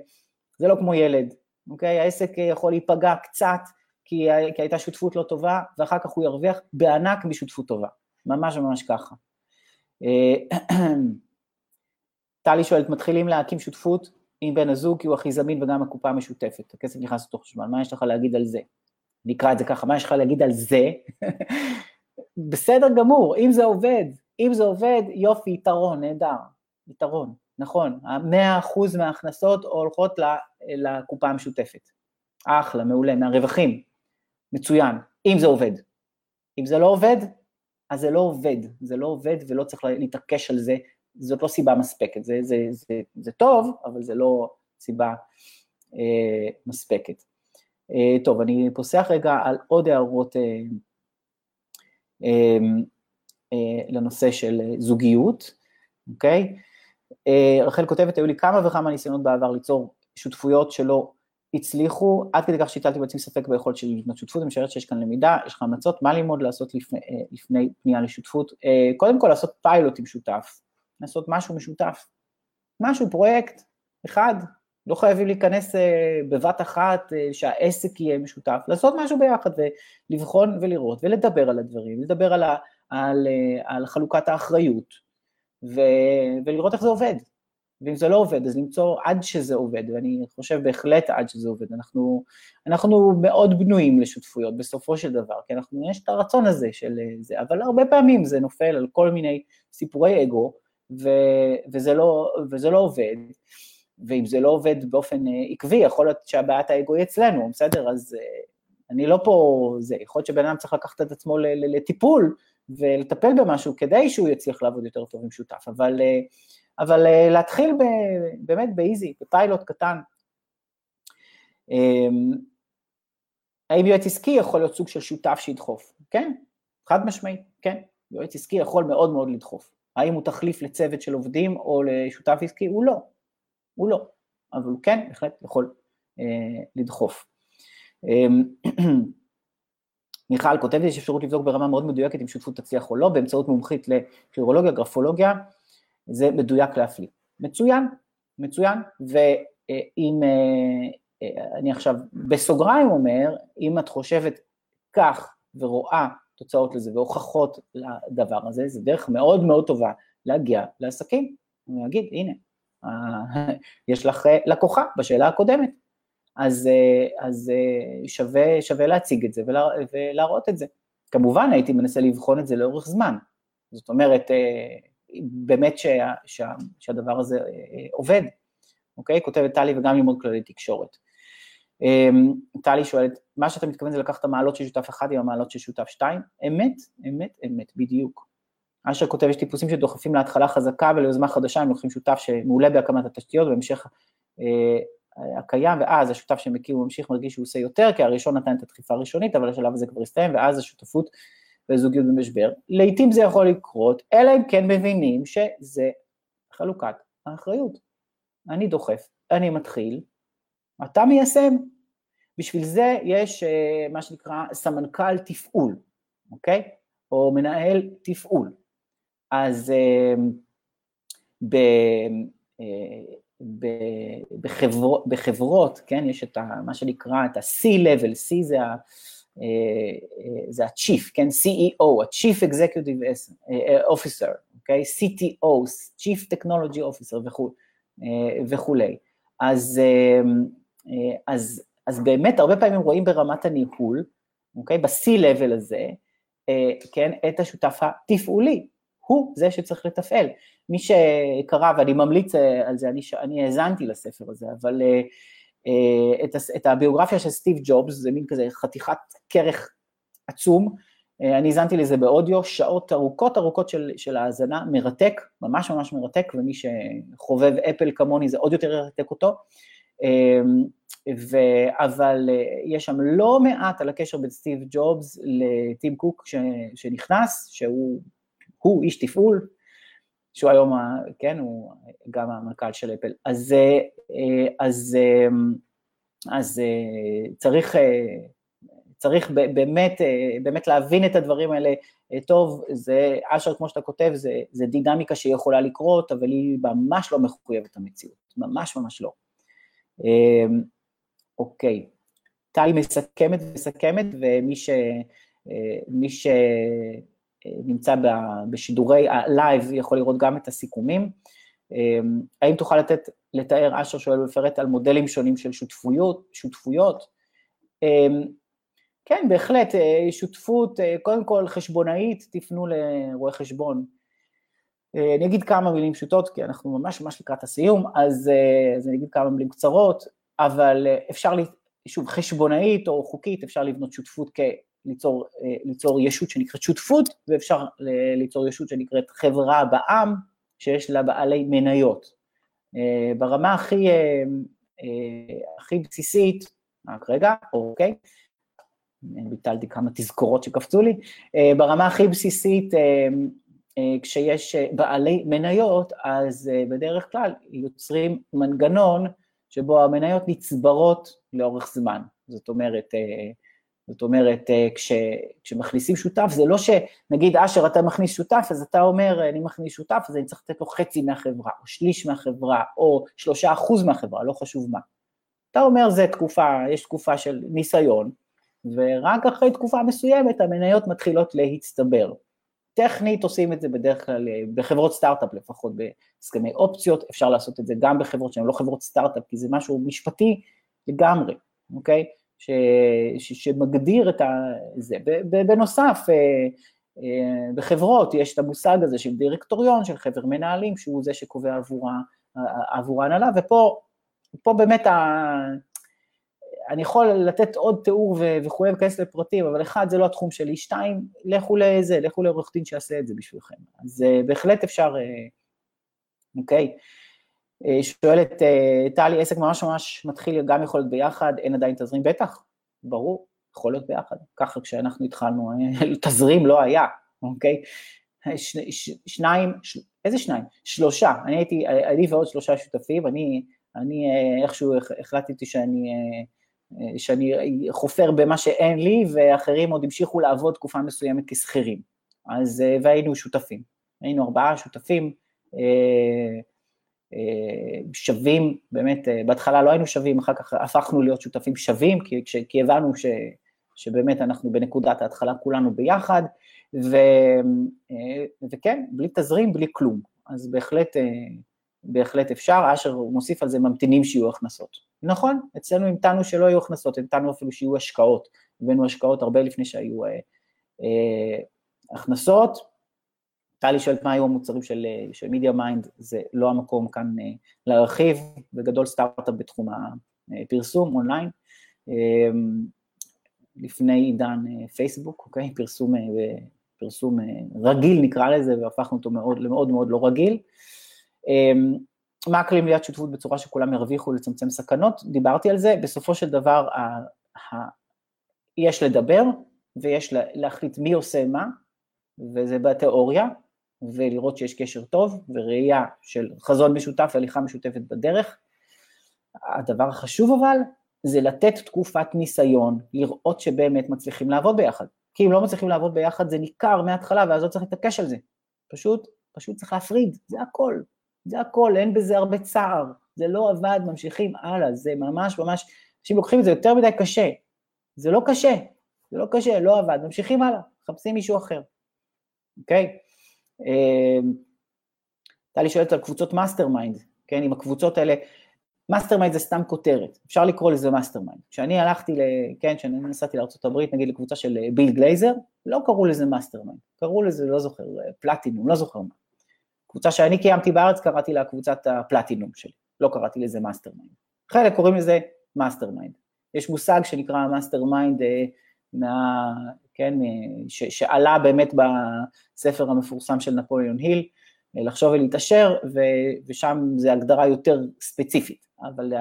זה לא כמו ילד, אוקיי? העסק יכול להיפגע קצת, כי, כי הייתה שותפות לא טובה, ואחר כך הוא ירוויח בענק משותפות טובה, ממש ממש ככה. אה, טלי שואלת, מתחילים להקים שותפות עם בן הזוג כי הוא הכי זמין וגם הקופה המשותפת, הכסף נכנס לתוך חשמל, מה יש לך להגיד על זה? נקרא את זה ככה, מה יש לך להגיד על זה? בסדר גמור, אם זה עובד, אם זה עובד, יופי, יתרון, נהדר, יתרון, נכון, 100% מההכנסות הולכות לקופה המשותפת. אחלה, מעולה, מהרווחים. מצוין, אם זה עובד. אם זה לא עובד, אז זה לא עובד, זה לא עובד ולא צריך להתעקש על זה, זאת לא סיבה מספקת, זה, זה, זה, זה טוב, אבל זה לא סיבה אה, מספקת. אה, טוב, אני פוסח רגע על עוד הערות אה, אה, אה, לנושא של זוגיות, אוקיי? אה, רחל כותבת, היו לי כמה וכמה ניסיונות בעבר ליצור שותפויות שלא הצליחו, עד כדי כך שהטלתי בעצמי ספק ביכולת שלי לבנות שותפות, אני משערת שיש כאן למידה, יש לך המלצות, מה ללמוד לעשות לפני, אה, לפני פנייה לשותפות? אה, קודם כל לעשות פיילוט עם שותף, לעשות משהו משותף, משהו, פרויקט, אחד, לא חייבים להיכנס בבת אחת שהעסק יהיה משותף, לעשות משהו ביחד ולבחון ולראות ולדבר על הדברים, לדבר על, ה, על, על חלוקת האחריות ו, ולראות איך זה עובד, ואם זה לא עובד, אז למצוא עד שזה עובד, ואני חושב בהחלט עד שזה עובד. אנחנו, אנחנו מאוד בנויים לשותפויות בסופו של דבר, כי אנחנו, יש את הרצון הזה של זה, אבל הרבה פעמים זה נופל על כל מיני סיפורי אגו, ו, וזה, לא, וזה לא עובד. ואם זה לא עובד באופן אה, עקבי, יכול להיות שהבעיית האגו היא אצלנו, בסדר? אז אה, אני לא פה, זה, יכול להיות שבן אדם צריך לקחת את עצמו לטיפול ולטפל במשהו כדי שהוא יצליח לעבוד יותר טוב עם שותף, אבל אה, אבל uh, להתחיל ב, באמת באיזי, בפיילוט קטן. Um, האם יועץ עסקי יכול להיות סוג של שותף שידחוף? כן, חד משמעית, כן. יועץ עסקי יכול מאוד מאוד לדחוף. האם הוא תחליף לצוות של עובדים או לשותף עסקי? הוא לא, הוא לא, אבל הוא כן בהחלט יכול uh, לדחוף. מיכל כותבת, יש אפשרות לבדוק ברמה מאוד מדויקת אם שותפות תצליח או לא, באמצעות מומחית לקרירולוגיה, גרפולוגיה, זה מדויק להפליא. מצוין, מצוין, ואם אה, אה, אני עכשיו בסוגריים אומר, אם את חושבת כך ורואה תוצאות לזה והוכחות לדבר הזה, זה דרך מאוד מאוד טובה להגיע לעסקים, ולהגיד, הנה, אה, יש לך לקוחה בשאלה הקודמת, אז, אז שווה, שווה להציג את זה ולהראות את זה. כמובן הייתי מנסה לבחון את זה לאורך זמן, זאת אומרת, באמת שה, שה, שהדבר הזה אה, אה, עובד, אוקיי? כותבת טלי וגם ללמוד כללי תקשורת. אמ, טלי שואלת, מה שאתה מתכוון זה לקחת את המעלות של שותף אחד עם המעלות של שותף שתיים? אמת, אמת, אמת, בדיוק. אשר כותב, יש טיפוסים שדוחפים להתחלה חזקה וליוזמה חדשה, הם לוקחים שותף שמעולה בהקמת התשתיות ובהמשך אה, הקיים, ואז השותף שמכיר וממשיך מרגיש שהוא עושה יותר, כי הראשון נתן את הדחיפה הראשונית, אבל השלב הזה כבר הסתיים, ואז השותפות וזוגיות במשבר, לעתים זה יכול לקרות, אלא אם כן מבינים שזה חלוקת האחריות. אני דוחף, אני מתחיל, אתה מיישם. בשביל זה יש אה, מה שנקרא סמנכ"ל תפעול, אוקיי? או מנהל תפעול. אז אה, ב, בחברות, בחברות, כן, יש את ה, מה שנקרא את ה-C-Level, C זה ה... אה, אה, זה ה-Chief, כן, CEO, ה-Chief Executive אה, Officer, אוקיי, CTO, Chief Technology Officer וכו', וכולי. אז, אז, אז באמת הרבה פעמים רואים ברמת הניהול, אוקיי, ב-C-Level הזה, כן, את השותף התפעולי, הוא זה שצריך לתפעל. מי שקרא, ואני ממליץ על זה, אני, אני האזנתי לספר הזה, אבל אה, את, את הביוגרפיה של סטיב ג'ובס, זה מין כזה חתיכת כרך עצום, אה, אני האזנתי לזה באודיו, שעות ארוכות ארוכות של, של האזנה, מרתק, ממש ממש מרתק, ומי שחובב אפל כמוני זה עוד יותר ירתק אותו, אה, ו, אבל יש שם לא מעט על הקשר בין סטיב ג'ובס לטים קוק ש, שנכנס, שהוא איש תפעול, שהוא היום, כן, הוא גם המנכ"ל של אפל. אז, אה, אז, אה, אז אה, צריך, צריך באמת, באמת להבין את הדברים האלה טוב, זה, אשר, כמו שאתה כותב, זה, זה דינמיקה שיכולה לקרות, אבל היא ממש לא מחויבת המציאות, ממש ממש לא. אוקיי, טלי מסכמת ומסכמת, ומי ש... מי ש... נמצא בשידורי הלייב, יכול לראות גם את הסיכומים. אמ, האם תוכל לתת, לתאר, אשר שואל ולפרט על מודלים שונים של שותפויות? שותפויות? אמ, כן, בהחלט, אה, שותפות, אה, קודם כל חשבונאית, תפנו לרואה חשבון. אה, אני אגיד כמה מילים פשוטות, כי אנחנו ממש ממש לקראת הסיום, אז, אז אני אגיד כמה מילים קצרות, אבל אפשר, שוב, חשבונאית או חוקית, אפשר לבנות שותפות ליצור, ליצור ישות שנקראת שותפות, ואפשר ליצור ישות שנקראת חברה בעם, שיש לה בעלי מניות. ברמה הכי, הכי בסיסית, רק רגע, אוקיי, ביטלתי כמה תזכורות שקפצו לי, ברמה הכי בסיסית, כשיש בעלי מניות, אז בדרך כלל יוצרים מנגנון שבו המניות נצברות לאורך זמן. זאת אומרת, זאת אומרת, כש, כשמכניסים שותף, זה לא שנגיד, אשר, אתה מכניס שותף, אז אתה אומר, אני מכניס שותף, אז אני צריך לתת לו חצי מהחברה, או שליש מהחברה, או שלושה אחוז מהחברה, לא חשוב מה. אתה אומר, זה תקופה, יש תקופה של ניסיון, ורק אחרי תקופה מסוימת המניות מתחילות להצטבר. טכנית עושים את זה בדרך כלל אה, בחברות סטארט-אפ לפחות, בהסכמי אופציות, אפשר לעשות את זה גם בחברות שהן לא חברות סטארט-אפ, כי זה משהו משפטי לגמרי, אוקיי? ש, ש, שמגדיר את זה. בנוסף, אה, אה, בחברות יש את המושג הזה של דירקטוריון, של חבר מנהלים, שהוא זה שקובע עבור ההנהלה, ופה באמת ה... אני יכול לתת עוד תיאור וכולי וכנס לפרטים, אבל אחד, זה לא התחום שלי, שתיים, לכו לזה, לכו לעורך דין שיעשה את זה בשבילכם. אז uh, בהחלט אפשר, אוקיי. Uh, שואלת uh, טלי, עסק ממש ממש מתחיל, גם יכול להיות ביחד, אין עדיין תזרים, בטח, ברור, יכול להיות ביחד. ככה כשאנחנו התחלנו, תזרים לא היה, אוקיי? שניים, איזה שניים? שלושה, אני הייתי, אני ועוד שלושה שותפים, אני, אני איכשהו החלטתי שאני שאני חופר במה שאין לי, ואחרים עוד המשיכו לעבוד תקופה מסוימת כשכירים. אז, אה, והיינו שותפים. היינו ארבעה שותפים, אה, אה, שווים, באמת, בהתחלה לא היינו שווים, אחר כך הפכנו להיות שותפים שווים, כי, כי הבנו ש, שבאמת אנחנו בנקודת ההתחלה כולנו ביחד, ו, וכן, בלי תזרים, בלי כלום. אז בהחלט, בהחלט אפשר, אשר מוסיף על זה ממתינים שיהיו הכנסות. נכון, אצלנו המתנו שלא יהיו הכנסות, המתנו אפילו שיהיו השקעות, הבאנו השקעות הרבה לפני שהיו אה, אה, הכנסות. טלי שואלת מה היו המוצרים של, של MediaMind, זה לא המקום כאן אה, להרחיב, בגדול סטארט-אפ בתחום הפרסום אונליין. אה, לפני עידן אה, פייסבוק, אוקיי? פרסום, אה, פרסום רגיל נקרא לזה, והפכנו אותו מאוד מאוד מאוד לא רגיל. אמ, מה הכלים ליד שותפות בצורה שכולם ירוויחו לצמצם סכנות? דיברתי על זה, בסופו של דבר ה, ה, יש לדבר ויש להחליט מי עושה מה, וזה בתיאוריה, ולראות שיש קשר טוב וראייה של חזון משותף והליכה משותפת בדרך. הדבר החשוב אבל, זה לתת תקופת ניסיון, לראות שבאמת מצליחים לעבוד ביחד. כי אם לא מצליחים לעבוד ביחד זה ניכר מההתחלה ואז לא צריך להתעקש על זה. פשוט, פשוט צריך להפריד, זה הכל. זה הכל, אין בזה הרבה צער, זה לא עבד, ממשיכים הלאה, זה ממש ממש, אנשים לוקחים את זה יותר מדי קשה, זה לא קשה, זה לא קשה, לא עבד, ממשיכים הלאה, מחפשים מישהו אחר, אוקיי? אמ, טלי שואלת על קבוצות mastermind, כן, עם הקבוצות האלה, mastermind זה סתם כותרת, אפשר לקרוא לזה mastermind. כשאני הלכתי, כן, כשאני נסעתי לארה"ב, נגיד לקבוצה של ביל גלייזר, לא קראו לזה mastermind, קראו לזה, לא זוכר, פלטינום, לא זוכר מה. קבוצה שאני קיימתי בארץ, קראתי לה קבוצת הפלטינום שלי, לא קראתי לזה mastermind. חלק קוראים לזה mastermind. יש מושג שנקרא mastermind, אה, מה, כן, אה, ש, שעלה באמת בספר המפורסם של נפוליאון היל, אה, לחשוב ולהתעשר, ו, ושם זה הגדרה יותר ספציפית, אבל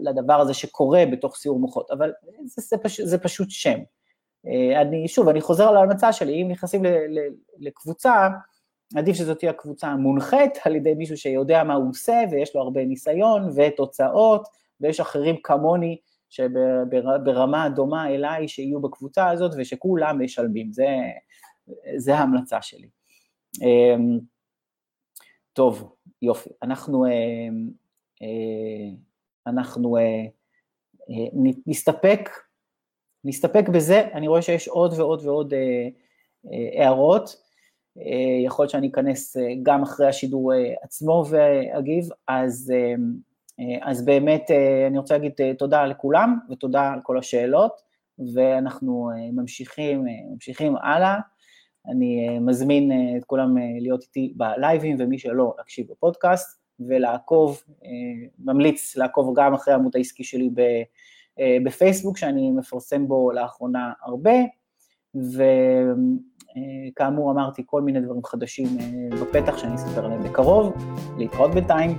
לדבר הזה שקורה בתוך סיור מוחות, אבל זה, זה, פש, זה פשוט שם. אני, שוב, אני חוזר על ההמצאה שלי, אם נכנסים ל, ל, לקבוצה, עדיף שזאת תהיה קבוצה מונחית על ידי מישהו שיודע מה הוא עושה ויש לו הרבה ניסיון ותוצאות, ויש אחרים כמוני שברמה דומה אליי שיהיו בקבוצה הזאת ושכולם משלמים, זה, זה ההמלצה שלי. אמ, טוב, יופי, אנחנו, אמ, אה, אנחנו אה, אה, נסתפק, נסתפק בזה, אני רואה שיש עוד ועוד ועוד הערות. אה, יכול להיות שאני אכנס אה, גם אחרי השידור אה, עצמו ואגיב, אז, אז באמת אני רוצה להגיד תודה לכולם ותודה על כל השאלות, ואנחנו ממשיכים, ממשיכים הלאה. אני מזמין את כולם להיות איתי בלייבים, ומי שלא, להקשיב בפודקאסט ולעקוב, ממליץ לעקוב גם אחרי העמוד העסקי שלי בפייסבוק, שאני מפרסם בו לאחרונה הרבה. וכאמור אמרתי כל מיני דברים חדשים בפתח שאני אספר עליהם בקרוב, להתראות בינתיים.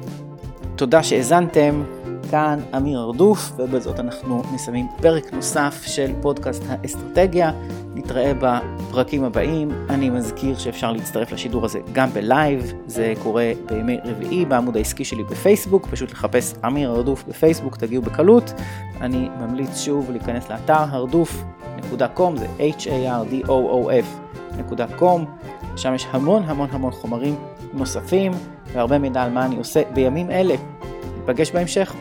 תודה שהאזנתם, כאן אמיר ארדוף, ובזאת אנחנו מסיימים פרק נוסף של פודקאסט האסטרטגיה. נתראה בפרקים הבאים. אני מזכיר שאפשר להצטרף לשידור הזה גם בלייב, זה קורה בימי רביעי בעמוד העסקי שלי בפייסבוק, פשוט לחפש אמיר הרדוף בפייסבוק, תגיעו בקלות. אני ממליץ שוב להיכנס לאתר הרדוף.com, זה h-a-r-d-o-o-f.com, שם יש המון המון המון חומרים נוספים והרבה מידע על מה אני עושה בימים אלה. ניפגש בהמשך.